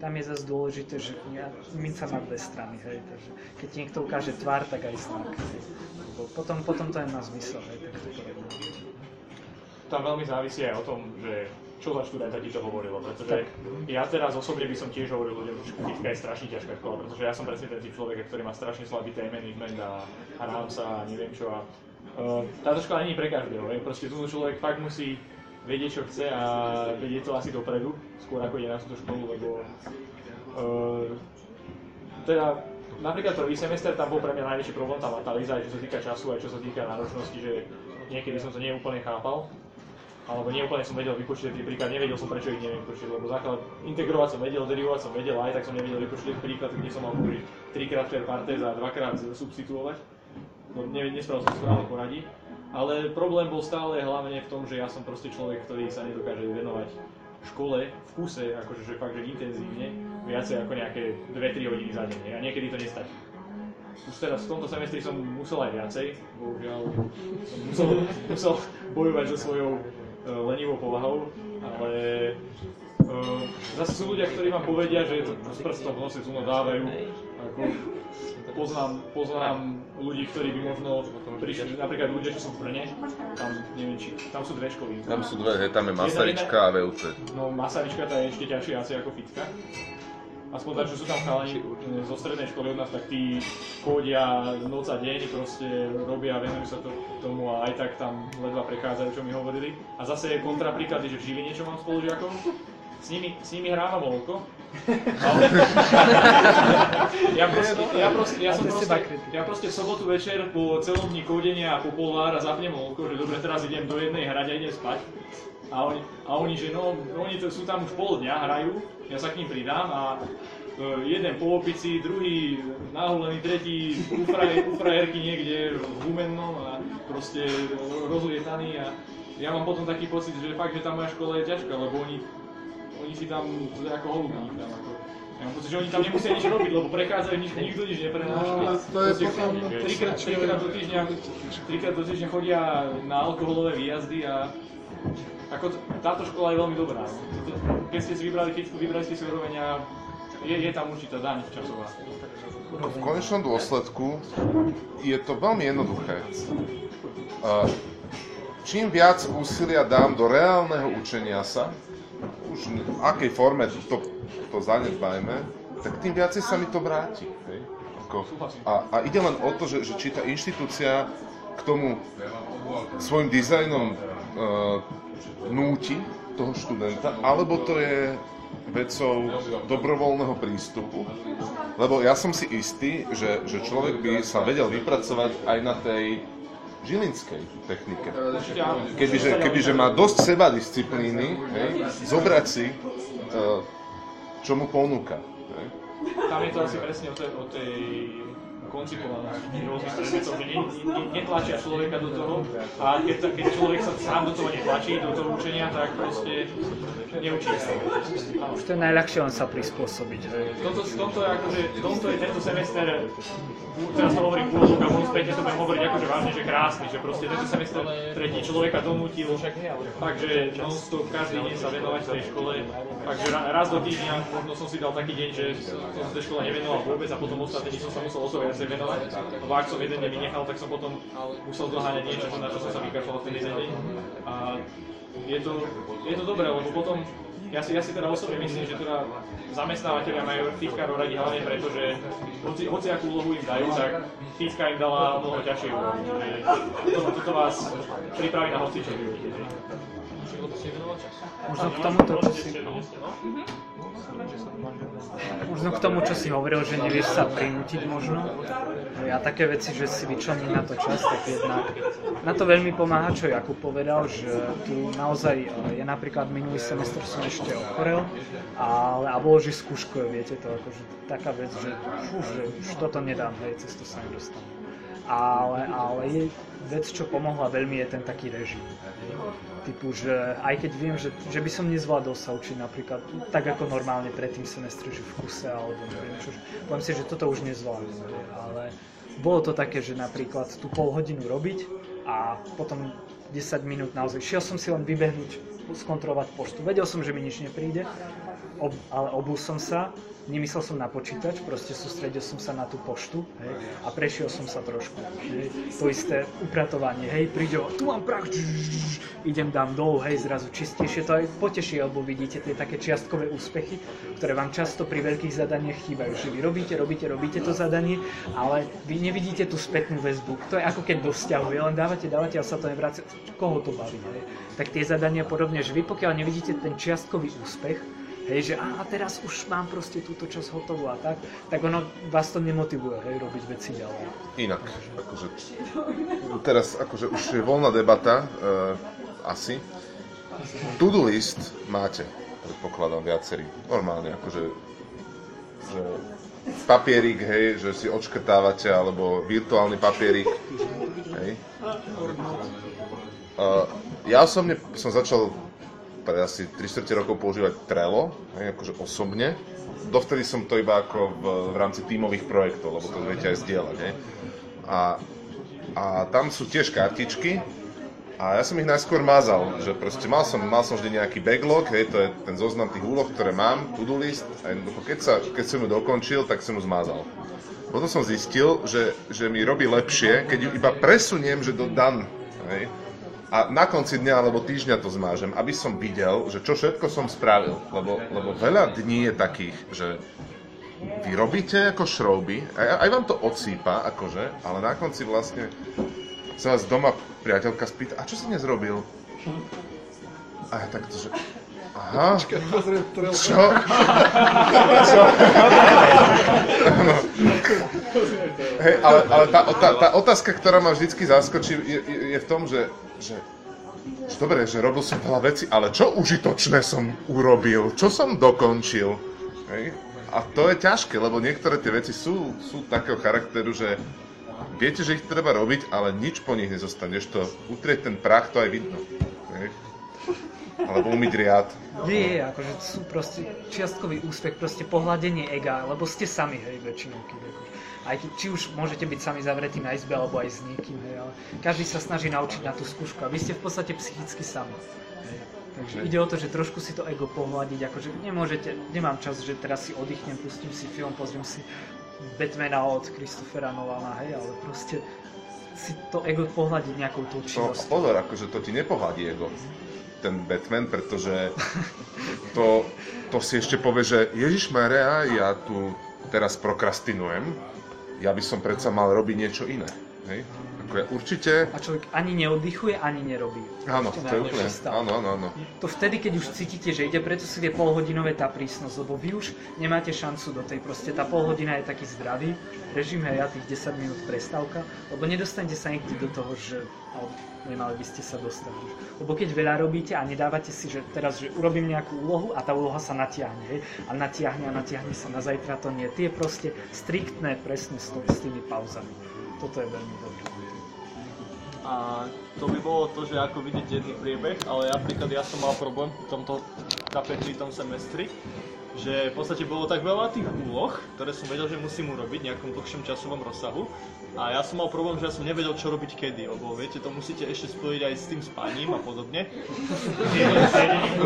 Tam je zase dôležité, že ja, minca má dve strany, hej, takže keď niekto ukáže tvár, tak aj znak. Potom, potom to je na zmysel, hej, tak to povedať. Tam veľmi závisí aj o tom, že čo za študenta ti to hovorilo, pretože ja teraz osobne by som tiež hovoril ľuďom, že fyzika je strašne ťažká škola, pretože ja som presne ten typ človeka, ktorý má strašne slabý time management a hrám sa a neviem čo a uh, táto škola není pre každého, hej. proste tu človek fakt musí vedieť, čo chce a vedieť to asi dopredu, skôr ako ide na túto školu, lebo uh, teda napríklad prvý semester tam bol pre mňa najväčší problém tá matalíza, aj čo sa týka času, aj čo sa týka náročnosti, že niekedy som to neúplne chápal, alebo neúplne som vedel vypočítať tie príklady, nevedel som prečo ich neviem vypočítať, lebo základ integrovať som vedel, derivovať som vedel, aj tak som nevedel vypočítať príklad, kde som mal použiť 3 krát per partes a 2 krát substituovať. No, ne, nespravil som správne poradí. Ale problém bol stále hlavne v tom, že ja som proste človek, ktorý sa nedokáže venovať škole v kuse, akože že fakt, že intenzívne, viacej ako nejaké 2-3 hodiny za deň. A niekedy to nestačí. Už teraz v tomto semestri som musel aj viacej, bohužiaľ som musel, musel bojovať so svojou uh, lenivou povahou, ale uh, zase sú ľudia, ktorí vám povedia, že to s prstom v nose tu dávajú. Ako, poznám, poznám ľudí, ktorí by možno prišli, napríklad ľudia, čo sú v Brne, tam neviem či, tam sú dve školy. Tam sú dve, hej, tam je Masaryčka a VUC. No Masaryčka tá je ešte ťažšie asi ako Fitka. Aspoň tak, že sú tam chalani e, zo strednej školy od nás, tak tí kódia noc a deň, proste robia, venujú sa to, tomu a aj tak tam ledva prechádzajú, čo mi hovorili. A zase je kontrapríklad, že v Žiline, čo mám spolužiakov, s nimi, s nimi hrávam molko. Ale... ja, proste, ja, proste, ja, som proste, ja proste v sobotu večer po celom dni kodenia a popolár a zapnem molko, že dobre, teraz idem do jednej hrať a idem spať. A oni, a oni že no, oni to, sú tam už pol dňa, hrajú, ja sa k ním pridám a e, jeden po opici, druhý nahulený, tretí u, fraj, u frajerky niekde v Humennom a proste rozlietaný a ja mám potom taký pocit, že fakt, že tá moja škola je ťažká, lebo oni, oni si tam ako holubník tam ako, ja mám pocit, že oni tam nemusia nič robiť, lebo prechádzajú, nič, nikto nič neprenáša. No, to je Proste potom trikrát, trikrát, do týždňa, trikrát do týždňa chodia na alkoholové výjazdy a ako t- táto škola je veľmi dobrá. Keď ste si vybrali fitku, vybrali ste si úroveň a je, je tam určitá daň časová. V konečnom dôsledku je to veľmi jednoduché. Čím viac úsilia dám do reálneho učenia sa, už v akej forme to, to zanedbajme, tak tým viacej sa mi to vráti. A, a ide len o to, že, že či tá inštitúcia k tomu svojim dizajnom uh, núti toho študenta, alebo to je vecou dobrovoľného prístupu. Lebo ja som si istý, že, že človek by sa vedel vypracovať aj na tej žilinskej technike. Kebyže, kebyže má dosť seba disciplíny, hej, zobrať si, uh, čo mu ponúka. Hej. Tam je to asi presne o tej, o tej koncipovanosti rôznych predmetov, že ne, ne, netlačia človeka do toho a keď, keď človek sa sám do toho netlačí, do toho učenia, tak proste neučí sa. Už to je najľahšie len sa prispôsobiť. Toto, tomto je akože, tomto je tento semester, teraz to hovorím v úvodzovkách, možno späť to budem hovoriť akože vážne, že krásny, že proste tento semester tretí človeka donútil, takže non-stop každý deň sa venovať tej škole, takže ra- raz do týždňa, možno som si dal taký deň, že som sa tej škole nevenoval vôbec a potom ostatné dni som sa musel o to viacej venovať, lebo ak som jeden deň vynechal, tak som potom musel doháňať niečo, na čo som sa vykašľal ten jeden deň. A je to, je to dobré, lebo potom ja si, ja si teda osobne myslím, že teda zamestnávateľia majú fitkárov radi hlavne preto, že hoci, hoci akú úlohu im dajú, tak fitka im dala mnoho ťažšiu úlohu. Toto, toto vás pripraví na hocičo. Možno k tomuto, čo si, možno k tomu, čo si hovoril, že nevieš sa prinútiť možno. Ja také veci, že si vyčlením na to čas, tak jednak na to veľmi pomáha, čo Jakub povedal, že tu naozaj e, je napríklad minulý semestr som ešte ochorel, ale a bolo, že skúškuje, viete to, akože taká vec, že, fú, že už toto nedám, hej, cez to sa nedostanem. Ale, ale je vec, čo pomohla veľmi, je ten taký režim. Typu, že aj keď viem, že, že by som nezvládol sa učiť napríklad tak ako normálne pred tým semestri, že v kuse alebo neviem čo, poviem si, že toto už nezvládnem, ale bolo to také, že napríklad tú pol hodinu robiť a potom 10 minút naozaj. Šiel som si len vybehnúť, skontrolovať poštu. Vedel som, že mi nič nepríde, ob, ale obul som sa, nemyslel som na počítač, proste sústredil som sa na tú poštu hej, a prešiel som sa trošku. Hej. To isté upratovanie, hej, príde, tu mám prach, idem dám dolu, hej, zrazu čistejšie, to aj poteší, lebo vidíte tie také čiastkové úspechy, ktoré vám často pri veľkých zadaniach chýbajú, že vy robíte, robíte, robíte to zadanie, ale vy nevidíte tú spätnú väzbu. To je ako keď do vzťahu, len dávate, dávate a sa to nevráca, koho to baví, hej. Tak tie zadania podobne, že vy pokiaľ nevidíte ten čiastkový úspech, hej, že a, teraz už mám proste túto časť hotovú a tak, tak ono vás to nemotivuje, hej, robiť veci ďalej. Inak, akože, teraz akože už je voľná debata, uh, asi. To-do list máte, predpokladám, viacerí. Normálne, akože, že papierik, hej, že si odškrtávate, alebo virtuálny papierik, hej. Uh, ja osobne som začal pred asi 3 4 rokov používať Trello, hej, akože osobne. Dovtedy som to iba ako v, v rámci tímových projektov, lebo to viete aj zdieľať, hej. A, a tam sú tiež kartičky, a ja som ich najskôr mazal, že proste mal som, mal som vždy nejaký backlog, hej, to je ten zoznam tých úloh, ktoré mám, to-do list, a jednoducho, keď, sa, keď som ju dokončil, tak som ju zmazal. Potom som zistil, že, že mi robí lepšie, keď ju iba presuniem, že do done, hej, a na konci dňa alebo týždňa to zmážem, aby som videl, že čo všetko som spravil. Lebo, lebo veľa dní je takých, že vy robíte ako šrouby, aj, aj vám to odsýpa, akože, ale na konci vlastne sa vás doma priateľka spýta, a čo si dnes robil? A ja takto, že... Aha, čo? Čo? Hej, ale, ale tá, tá, tá otázka, ktorá ma vždycky zaskočí, je, je, je v tom, že, že, dobre, že robil som veľa vecí, ale čo užitočné som urobil? Čo som dokončil? Hej? A to je ťažké, lebo niektoré tie veci sú, sú takého charakteru, že viete, že ich treba robiť, ale nič po nich nezostane. to utrieť ten prach, to aj vidno. Hej? Alebo umyť riad. Nie, akože sú proste čiastkový úspech, proste pohľadenie ega, lebo ste sami, hej, väčšinou, keď akože, aj keď, či už môžete byť sami zavretí na izbe, alebo aj s niekým, hej, ale každý sa snaží naučiť na tú skúšku a vy ste v podstate psychicky sami. Takže ide o to, že trošku si to ego pohľadiť, akože nemôžete, nemám čas, že teraz si oddychnem, pustím si film, pozriem si Batmana od Christophera Nolana, hej, ale proste si to ego pohľadiť nejakou tou No činnosťou. pozor, akože to ti nepohľadí ego, ten Batman, pretože to, to si ešte povie, že Ježiš Maria, ja tu teraz prokrastinujem, ja by som predsa mal robiť niečo iné. Hej? Ako ja určite, A človek ani neoddychuje, ani nerobí. áno, Ešte to je úplne, áno, áno, áno. To vtedy, keď už cítite, že ide, preto si tie polhodinové tá prísnosť, lebo vy už nemáte šancu do tej, proste tá polhodina je taký zdravý režim, hej, a tých 10 minút prestávka, lebo nedostanete sa nikdy do toho, že alebo nemali by ste sa dostať. Lebo keď veľa robíte a nedávate si, že teraz, že urobím nejakú úlohu a tá úloha sa natiahne, hej, a natiahne a natiahne sa na zajtra, to nie. Tie proste striktné, presne s tými pauzami. Toto je veľmi dobré. A to by bolo to, že ako vidieť denný priebeh, ale napríklad ja som mal problém v tomto tapetritom semestri, že v podstate bolo tak veľa tých úloh, ktoré som vedel, že musím urobiť v nejakom dlhšom časovom rozsahu. A ja som mal problém, že ja som nevedel, čo robiť kedy, lebo viete, to musíte ešte spojiť aj s tým spaním a podobne.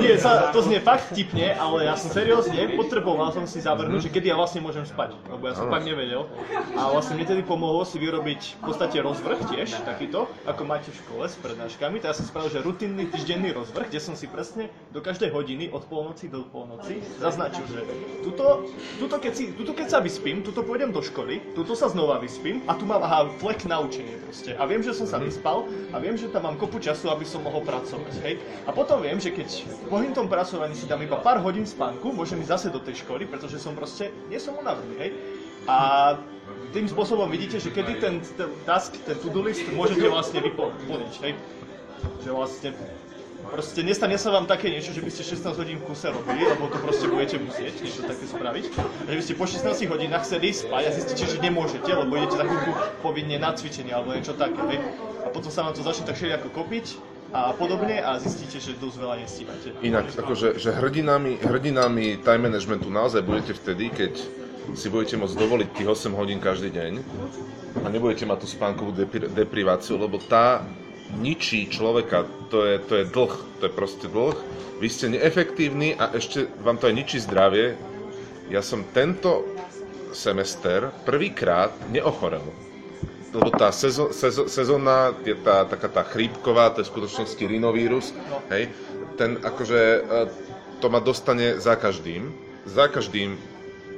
Nie, sa, to znie fakt vtipne, ale ja som seriózne potreboval som si zavrhnúť, že kedy ja vlastne môžem spať, lebo ja som fakt nevedel. A vlastne mne tedy pomohlo si vyrobiť v podstate rozvrh tiež, takýto, ako máte v škole s prednáškami. Tak ja som spravil, že rutinný týždenný rozvrh, kde som si presne do každej hodiny od polnoci do polnoci zaznačil, že tuto, tuto, keď, si, tuto keď sa vyspím, tuto pôjdem do školy, tuto sa znova vyspím a tu mám aha, flek na učenie proste. A viem, že som sa vyspal a viem, že tam mám kopu času, aby som mohol pracovať, hej. A potom viem, že keď po tom pracovaní si dám iba pár hodín spánku, môžem ísť zase do tej školy, pretože som proste, nie som unavený, hej. A tým spôsobom vidíte, že kedy ten task, ten to-do list môžete vlastne vyplniť, hej. Že vlastne Proste nestane sa vám také niečo, že by ste 16 hodín v kuse robili, lebo to proste budete musieť niečo také spraviť. A že by ste po 16 hodinách chceli spať a zistíte, že nemôžete, lebo idete za chvíľku povinne na cvičenie alebo niečo také, hej. A potom sa vám to začne tak všelijako kopiť a podobne a zistíte, že dosť veľa nestíhate. Inak, akože, že hrdinami, hrdinami time managementu naozaj budete vtedy, keď si budete môcť dovoliť tých 8 hodín každý deň a nebudete mať tú spánkovú depri- depriváciu, lebo tá ničí človeka, to je, to je dlh, to je proste dlh. Vy ste neefektívni a ešte vám to aj ničí zdravie. Ja som tento semester prvýkrát neochorel. Lebo tá sezo, sezo, sezónna, je tá, taká tá chrípková, to je v skutočnosti rinovírus, hej, ten akože e, to ma dostane za každým, za každým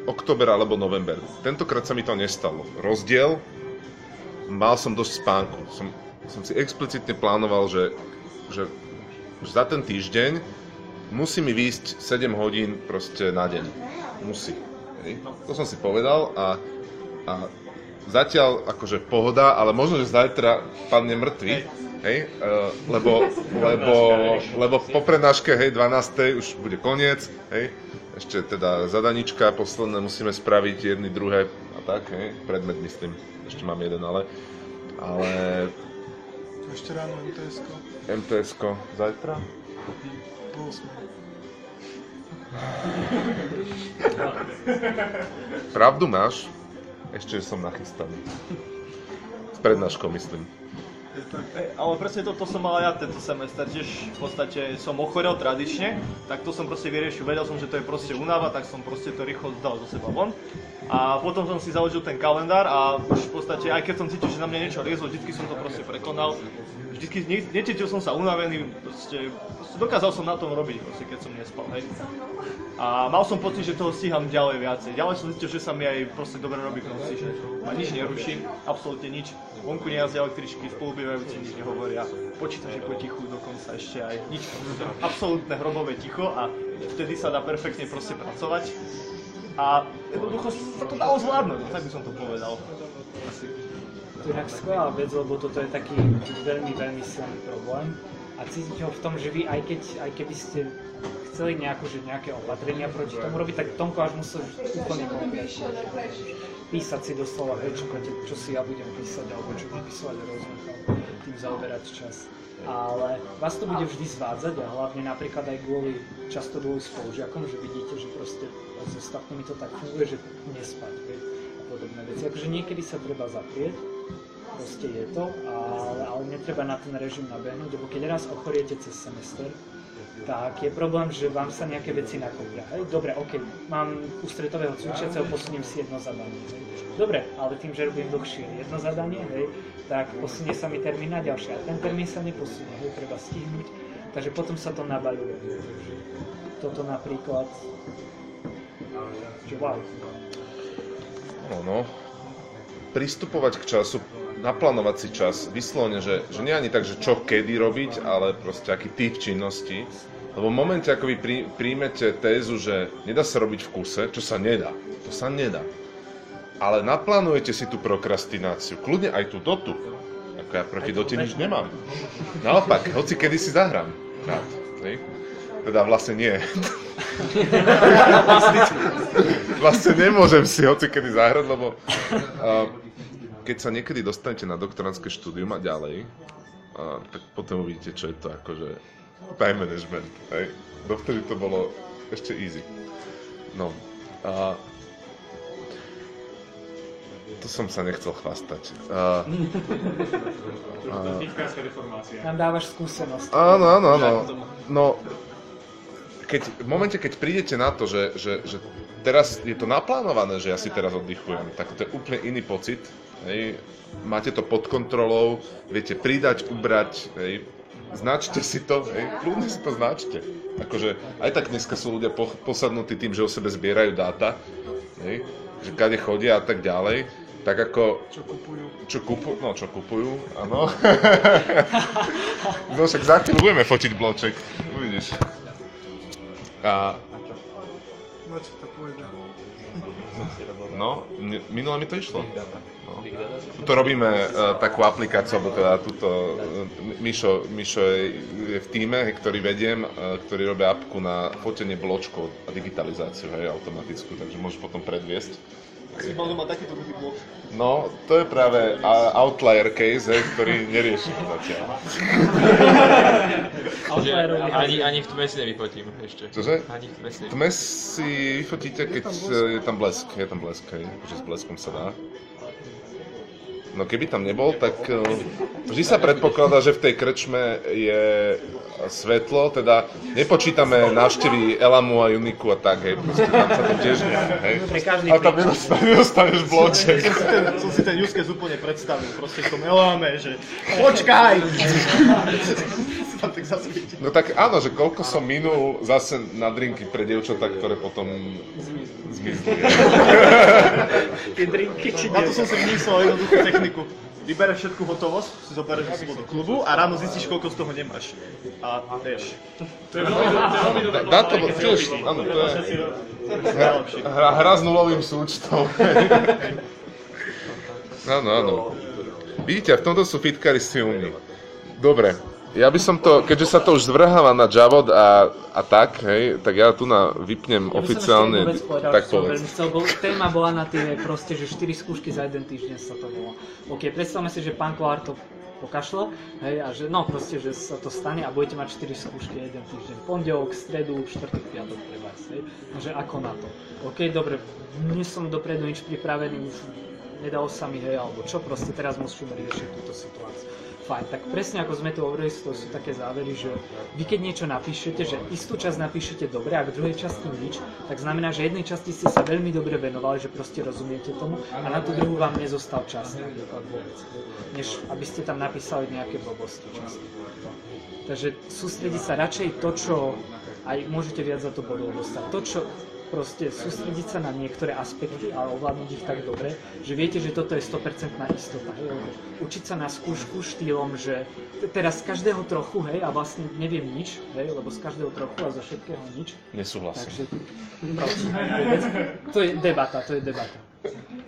október alebo november. Tentokrát sa mi to nestalo. Rozdiel, mal som dosť spánku. Som, som si explicitne plánoval, že, že za ten týždeň musí mi výjsť 7 hodín proste na deň. Musí. Hej. To som si povedal a, a zatiaľ akože pohoda, ale možno, že zajtra padne mŕtvy, hej, e, lebo, lebo, lebo po prednáške, hej, 12. už bude koniec, hej, ešte teda zadanička posledné musíme spraviť jedny, druhé a tak, hej, predmet myslím, ešte mám jeden, ale, ale Ešte ráno MTS-ko. MTS-ko zajtra? Po 8. Pravdu máš, ešte som nachystaný. S prednáškou myslím. Hej, Ale presne toto som mal ja tento semester, tiež v podstate som ochorel tradične, tak to som proste vyriešil, vedel som, že to je proste únava, tak som proste to rýchlo dal zo seba von. A potom som si založil ten kalendár a už v podstate, aj keď som cítil, že na mňa niečo liezlo, vždycky som to proste prekonal. Vždycky ne, necítil som sa unavený, proste, proste dokázal som na tom robiť, proste, keď som nespal, hej. A mal som pocit, že toho stíham ďalej viacej. Ďalej som zistil, že sa mi aj proste dobre robí v že ma nič neruší, absolútne nič. Vonku nejazdia električky, spolubývajúci nič nehovoria, počítač je potichu, dokonca ešte aj nič. Absolútne hrobové ticho a vtedy sa dá perfektne proste pracovať. A jednoducho sa to dalo zvládnuť, no, tak by som to povedal. Asi. To je inak skvelá vec, lebo toto je taký veľmi, veľmi silný problém. A cítiť ho v tom, že vy aj, keď, aj keby ste chceli nejako, že nejaké opatrenia proti tomu robiť, tak Tomko až musel úplne konkrétne. Písať si doslova hečko, čo si ja budem písať, alebo čo vypisovať a rozmýšľať, tým zaoberať čas. Ale vás to bude vždy zvádzať a hlavne napríklad aj kvôli, často kvôli spolužiakom, že vidíte, že proste s ostatnými to tak funguje, že nespať, vieš, a podobné veci. Akože niekedy sa treba zaprieť, proste je to, ale, ale netreba na ten režim nabehnúť, lebo keď raz ochoriete cez semester, tak je problém, že vám sa nejaké veci nakopia. Hej? Dobre, OK, mám ústretového cvičiaceho, posuniem si jedno zadanie. Hej? Dobre, ale tým, že robím dlhšie jedno zadanie, hej, tak posunie sa mi termín na ďalšie. A ten termín sa neposunie, hej, treba stihnúť. Takže potom sa to nabaľuje. Toto napríklad, wow. No, no. Pristupovať k času, naplánovať si čas, vyslovene, že, že nie ani tak, že čo kedy robiť, ale proste aký typ činnosti. Lebo v momente, ako vy prí, príjmete tézu, že nedá sa robiť v kuse, čo sa nedá, to sa nedá. Ale naplánujete si tú prokrastináciu, kľudne aj tú dotu. Ako ja proti dote nič nemám. Naopak, hoci kedy si zahrám. Rád, hej? Teda vlastne nie. vlastne nemôžem si hoci kedy zahrať, lebo uh, keď sa niekedy dostanete na doktorantské štúdium a ďalej, uh, tak potom uvidíte, čo je to akože time management. Hej? Dovtedy to bolo ešte easy. No. A to som sa nechcel chvastať. Výtkárska deformácia. Nám dávaš skúsenosť. Áno, áno, áno. No, keď, v momente, keď prídete na to, že, že, že teraz je to naplánované, že ja si teraz oddychujem, tak to je úplne iný pocit. Hej. Máte to pod kontrolou, viete pridať, ubrať, hej. značte si to, hej. kľudne si to značte. Akože aj tak dneska sú ľudia po, posadnutí tým, že o sebe zbierajú dáta, hej. že kade chodia a tak ďalej. Tak ako... Čo kupujú. Čo kupujú, no čo kupujú, áno. no však za chvíľu budeme fotiť bloček, uvidíš. A, no, mi- minule mi to išlo. No. Tuto robíme uh, takú aplikáciu, alebo teda túto, uh, Mišo, Mišo je, je v týme, hej, ktorý vediem, uh, ktorý robí apku na fotenie bločkov a digitalizáciu, hej, automatickú, takže môžeš potom predviesť. Si mal doma takýto dlhý blok. No, to je práve outlier case, hej, ktorý neriešime zatiaľ. Ani, ani v tme si nevyfotím ešte. Čože? Ani v tme si nevyfotím. Tme si vyfotíte, keď je tam blesk. Je tam blesk, hej. Že s bleskom sa dá. No keby tam nebol, tak eh, vždy sa predpokladá, že v tej krčme je svetlo, teda nepočítame návštevy Elamu a Uniku a tak, hej, proste tam sa to tiež nie, hej. Pre každý A tam nedostaneš, nedostaneš bloček. Som si ten case úplne predstavil, proste v tom eláme, že počkaj! No tak áno, že koľko som minul zase na drinky pre dievčatá, ktoré potom zmizli. Tie drinky či Na to som si vymyslel jednoduchú techniku. Vybereš všetku hotovosť, si zoberieš si do klubu a ráno zistíš, koľko z toho nemáš. A vieš, To je veľmi, dobré. Dá to, tiež, áno, to je hra, hra, hra s nulovým súčtom. Áno, áno. Vidíte, v tomto sú fitkári silní. Dobre, ja by som to, keďže sa to už zvrháva na Javod a, a tak, hej, tak ja tu na vypnem Ja oficiálne, povedal, tak povedz. chcel, bol, téma bola na tie proste, že 4 skúšky za jeden týždeň sa to volá. OK, predstavme si, že pán Kolár to pokašľa, hej, a že no proste, že sa to stane a budete mať 4 skúšky jeden týždeň. Pondelok, stredu, štvrtok, piatok pre vás, hej. A že ako na to? OK, dobre, nie som dopredu nič pripravený, už nedalo sa mi, hej, alebo čo, proste teraz musíme riešiť túto situáciu. Fajn, tak presne ako sme tu hovorili, to sú také závery, že vy keď niečo napíšete, že istú časť napíšete dobre a v druhej časti nič, tak znamená, že jednej časti ste sa veľmi dobre venovali, že proste rozumiete tomu a na tú druhú vám nezostal čas než aby ste tam napísali nejaké blbosti často. Takže sústrediť sa radšej to, čo aj môžete viac za to bodov dostať. To, čo proste sústrediť sa na niektoré aspekty a ovládnuť ich tak dobre, že viete, že toto je 100% istota. Hej? Učiť sa na skúšku štýlom, že teraz z každého trochu, hej, a vlastne neviem nič, hej, lebo z každého trochu a zo všetkého nič. Nesúhlasím. Takže proste, to je debata, to je debata.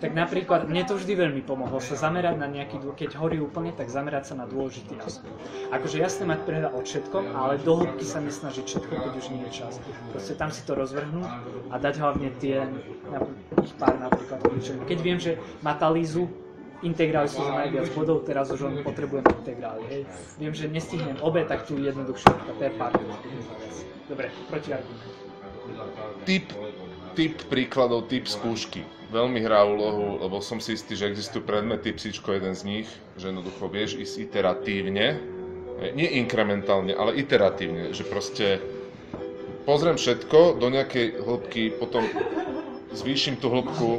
Tak napríklad, mne to vždy veľmi pomohlo sa zamerať na nejaký, dô- keď horí úplne, tak zamerať sa na dôležitý aspekt. Akože jasne mať prehľad o všetkom, ale do hĺbky sa nesnažiť všetko, keď už nie je čas. Proste tam si to rozvrhnúť a dať hlavne tie, ich pár napríklad kľúčov. Keď viem, že má talízu, integrály sú za najviac bodov, teraz už len potrebujem integrály, hej. Viem, že nestihnem obe, tak tu jednoduchšie, to je pár. Dobre, protiargument. typ, typ príkladov, typ skúšky veľmi hrá úlohu, lebo som si istý, že existujú predmety, psíčko je jeden z nich, že jednoducho vieš ísť iteratívne, Nie inkrementálne, ale iteratívne, že proste pozriem všetko do nejakej hĺbky, potom zvýšim tú hĺbku.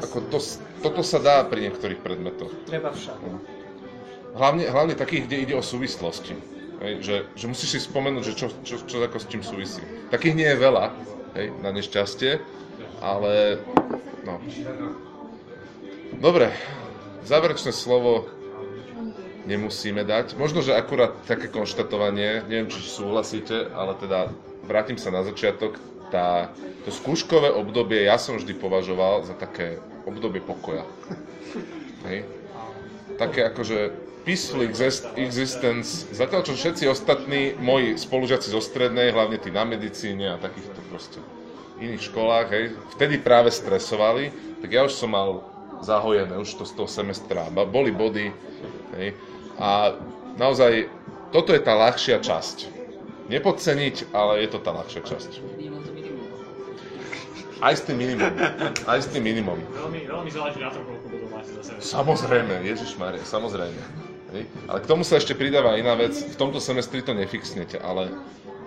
Ako to, toto sa dá pri niektorých predmetoch. Treba však. Hlavne, hlavne takých, kde ide o súvislosti. Hej, že, že musíš si spomenúť, že čo, čo, čo ako s čím súvisí. Takých nie je veľa, hej, na nešťastie, ale no. Dobre, záverečné slovo nemusíme dať. Možno, že akurát také konštatovanie, neviem, či súhlasíte, ale teda vrátim sa na začiatok. Tá, to skúškové obdobie ja som vždy považoval za také obdobie pokoja. Hej. Také akože peaceful exist- existence, zatiaľ čo všetci ostatní moji spolužiaci zo strednej, hlavne tí na medicíne a takýchto proste iných školách, hej, vtedy práve stresovali, tak ja už som mal zahojené už to z toho semestra, boli body, hej, a naozaj toto je tá ľahšia časť. Nepodceniť, ale je to tá ľahšia časť. Aj s tým minimum. Aj s tým minimum. Veľmi, veľmi záleží na tom, koľko budú máte za sebe. Samozrejme, Ježiš Maria, samozrejme. Hej. Ale k tomu sa ešte pridáva iná vec. V tomto semestri to nefixnete, ale,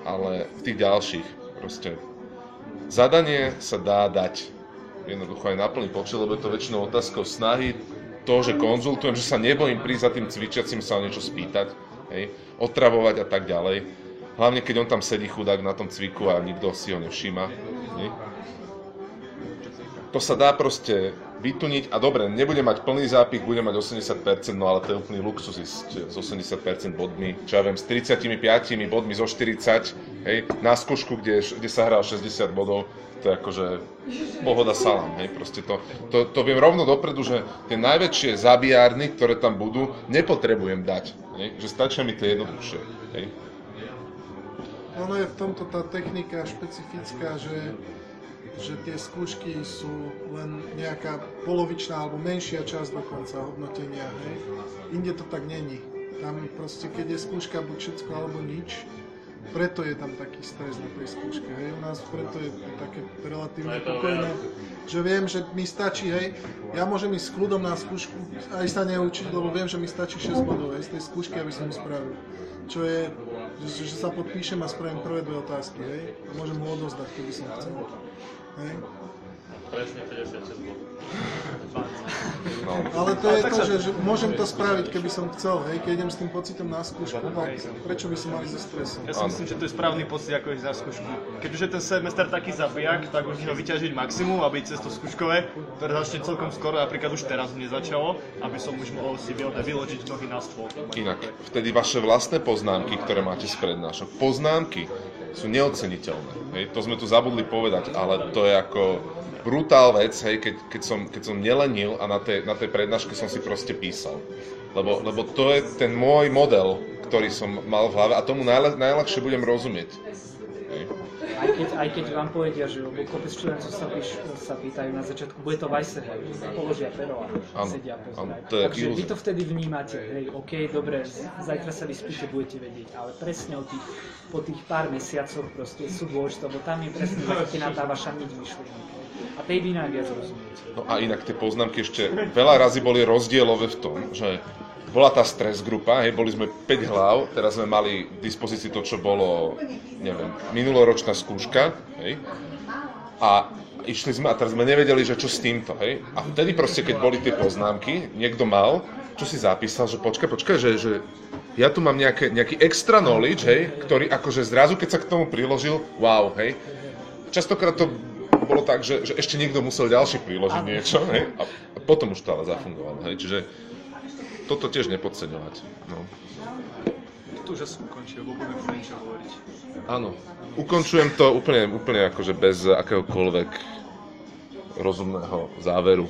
ale v tých ďalších proste. Zadanie sa dá dať jednoducho aj na plný počet, lebo je to väčšinou otázkou snahy, to, že konzultujem, že sa nebojím prísť za tým cvičiacim sa niečo spýtať, hej, otravovať a tak ďalej. Hlavne keď on tam sedí chudák na tom cviku a nikto si ho nevšíma. Hej. To sa dá proste vytuniť a dobre, nebude mať plný zápich, bude mať 80%, no ale to je úplný luxus ísť s 80% bodmi, čo ja viem, s 35 bodmi zo 40, hej, na skúšku, kde, kde sa hral 60 bodov, to je akože pohoda salám, hej, proste to, to, to viem rovno dopredu, že tie najväčšie zabijárny, ktoré tam budú, nepotrebujem dať, hej, že stačia mi tie jednoduchšie, hej. Ono je v tomto tá technika špecifická, že, že tie skúšky sú len nejaká polovičná alebo menšia časť dokonca hodnotenia. Hej. Inde to tak není. Tam proste, keď je skúška buď všetko alebo nič, preto je tam taký stres na tej skúške. Hej. U nás preto je také relatívne pokojné, že viem, že mi stačí, hej, ja môžem ísť s kľudom na skúšku, aj sa neučiť, lebo viem, že mi stačí 6 bodov hej, z tej skúšky, aby som spravil. Čo je, že, že sa podpíšem a spravím prvé dve otázky, hej, a môžem ho odozdať, keby som chcel. Hej. Presne 56 bodov. No. Ale to je to, že, že môžem to spraviť, keby som chcel, hej, keď idem s tým pocitom na skúšku, tak prečo by som mali so stresom? Ja si myslím, že to je správny pocit, ako ísť na skúšku. Keď už je ten semester taký zabijak, tak už ho vyťažiť maximum, aby cez to skúškové, ktoré začne celkom skoro, napríklad už teraz mne začalo, aby som už mohol si vy- vyložiť nohy na stôl. Inak, vtedy vaše vlastné poznámky, ktoré máte z prednášok, poznámky sú neoceniteľné. Hej, to sme tu zabudli povedať, ale to je ako brutál vec, hej, keď, keď, som, keď som nelenil a na tej, na tej prednáške som si proste písal. Lebo, lebo to je ten môj model, ktorý som mal v hlave a tomu najle, najľahšie budem rozumieť. Aj keď, aj keď vám povedia, že lebo kopec študentov sa, píš, sa pýtajú na začiatku, bude to Weisser, hej, položia pero a Áno, sedia pozerajú. Takže vy to vtedy vnímate, hej, OK, dobre, zajtra sa vyspíte, budete vedieť, ale presne o tých, po tých pár mesiacoch proste sú dôležité, lebo tam je presne zachytená tá vaša niť myšlienky. A tej vy najviac rozumiete. No a inak tie poznámky ešte veľa razy boli rozdielové v tom, že bola tá stres grupa, hej, boli sme 5 hlav, teraz sme mali k dispozícii to, čo bolo, neviem, minuloročná skúška, hej, a išli sme a teraz sme nevedeli, že čo s týmto, hej, a vtedy proste, keď boli tie poznámky, niekto mal, čo si zapísal, že počkaj, počkaj, že, že ja tu mám nejaké, nejaký extra knowledge, hej, ktorý akože zrazu, keď sa k tomu priložil, wow, hej, častokrát to bolo tak, že, že ešte niekto musel ďalší priložiť niečo, hej, a potom už to ale zafungovalo, hej, čiže toto tiež nepodceňovať, no. Tu už asi ukončil, lebo budeme niečo hovoriť. Áno, ukončujem to úplne, úplne akože bez akéhokoľvek rozumného záveru.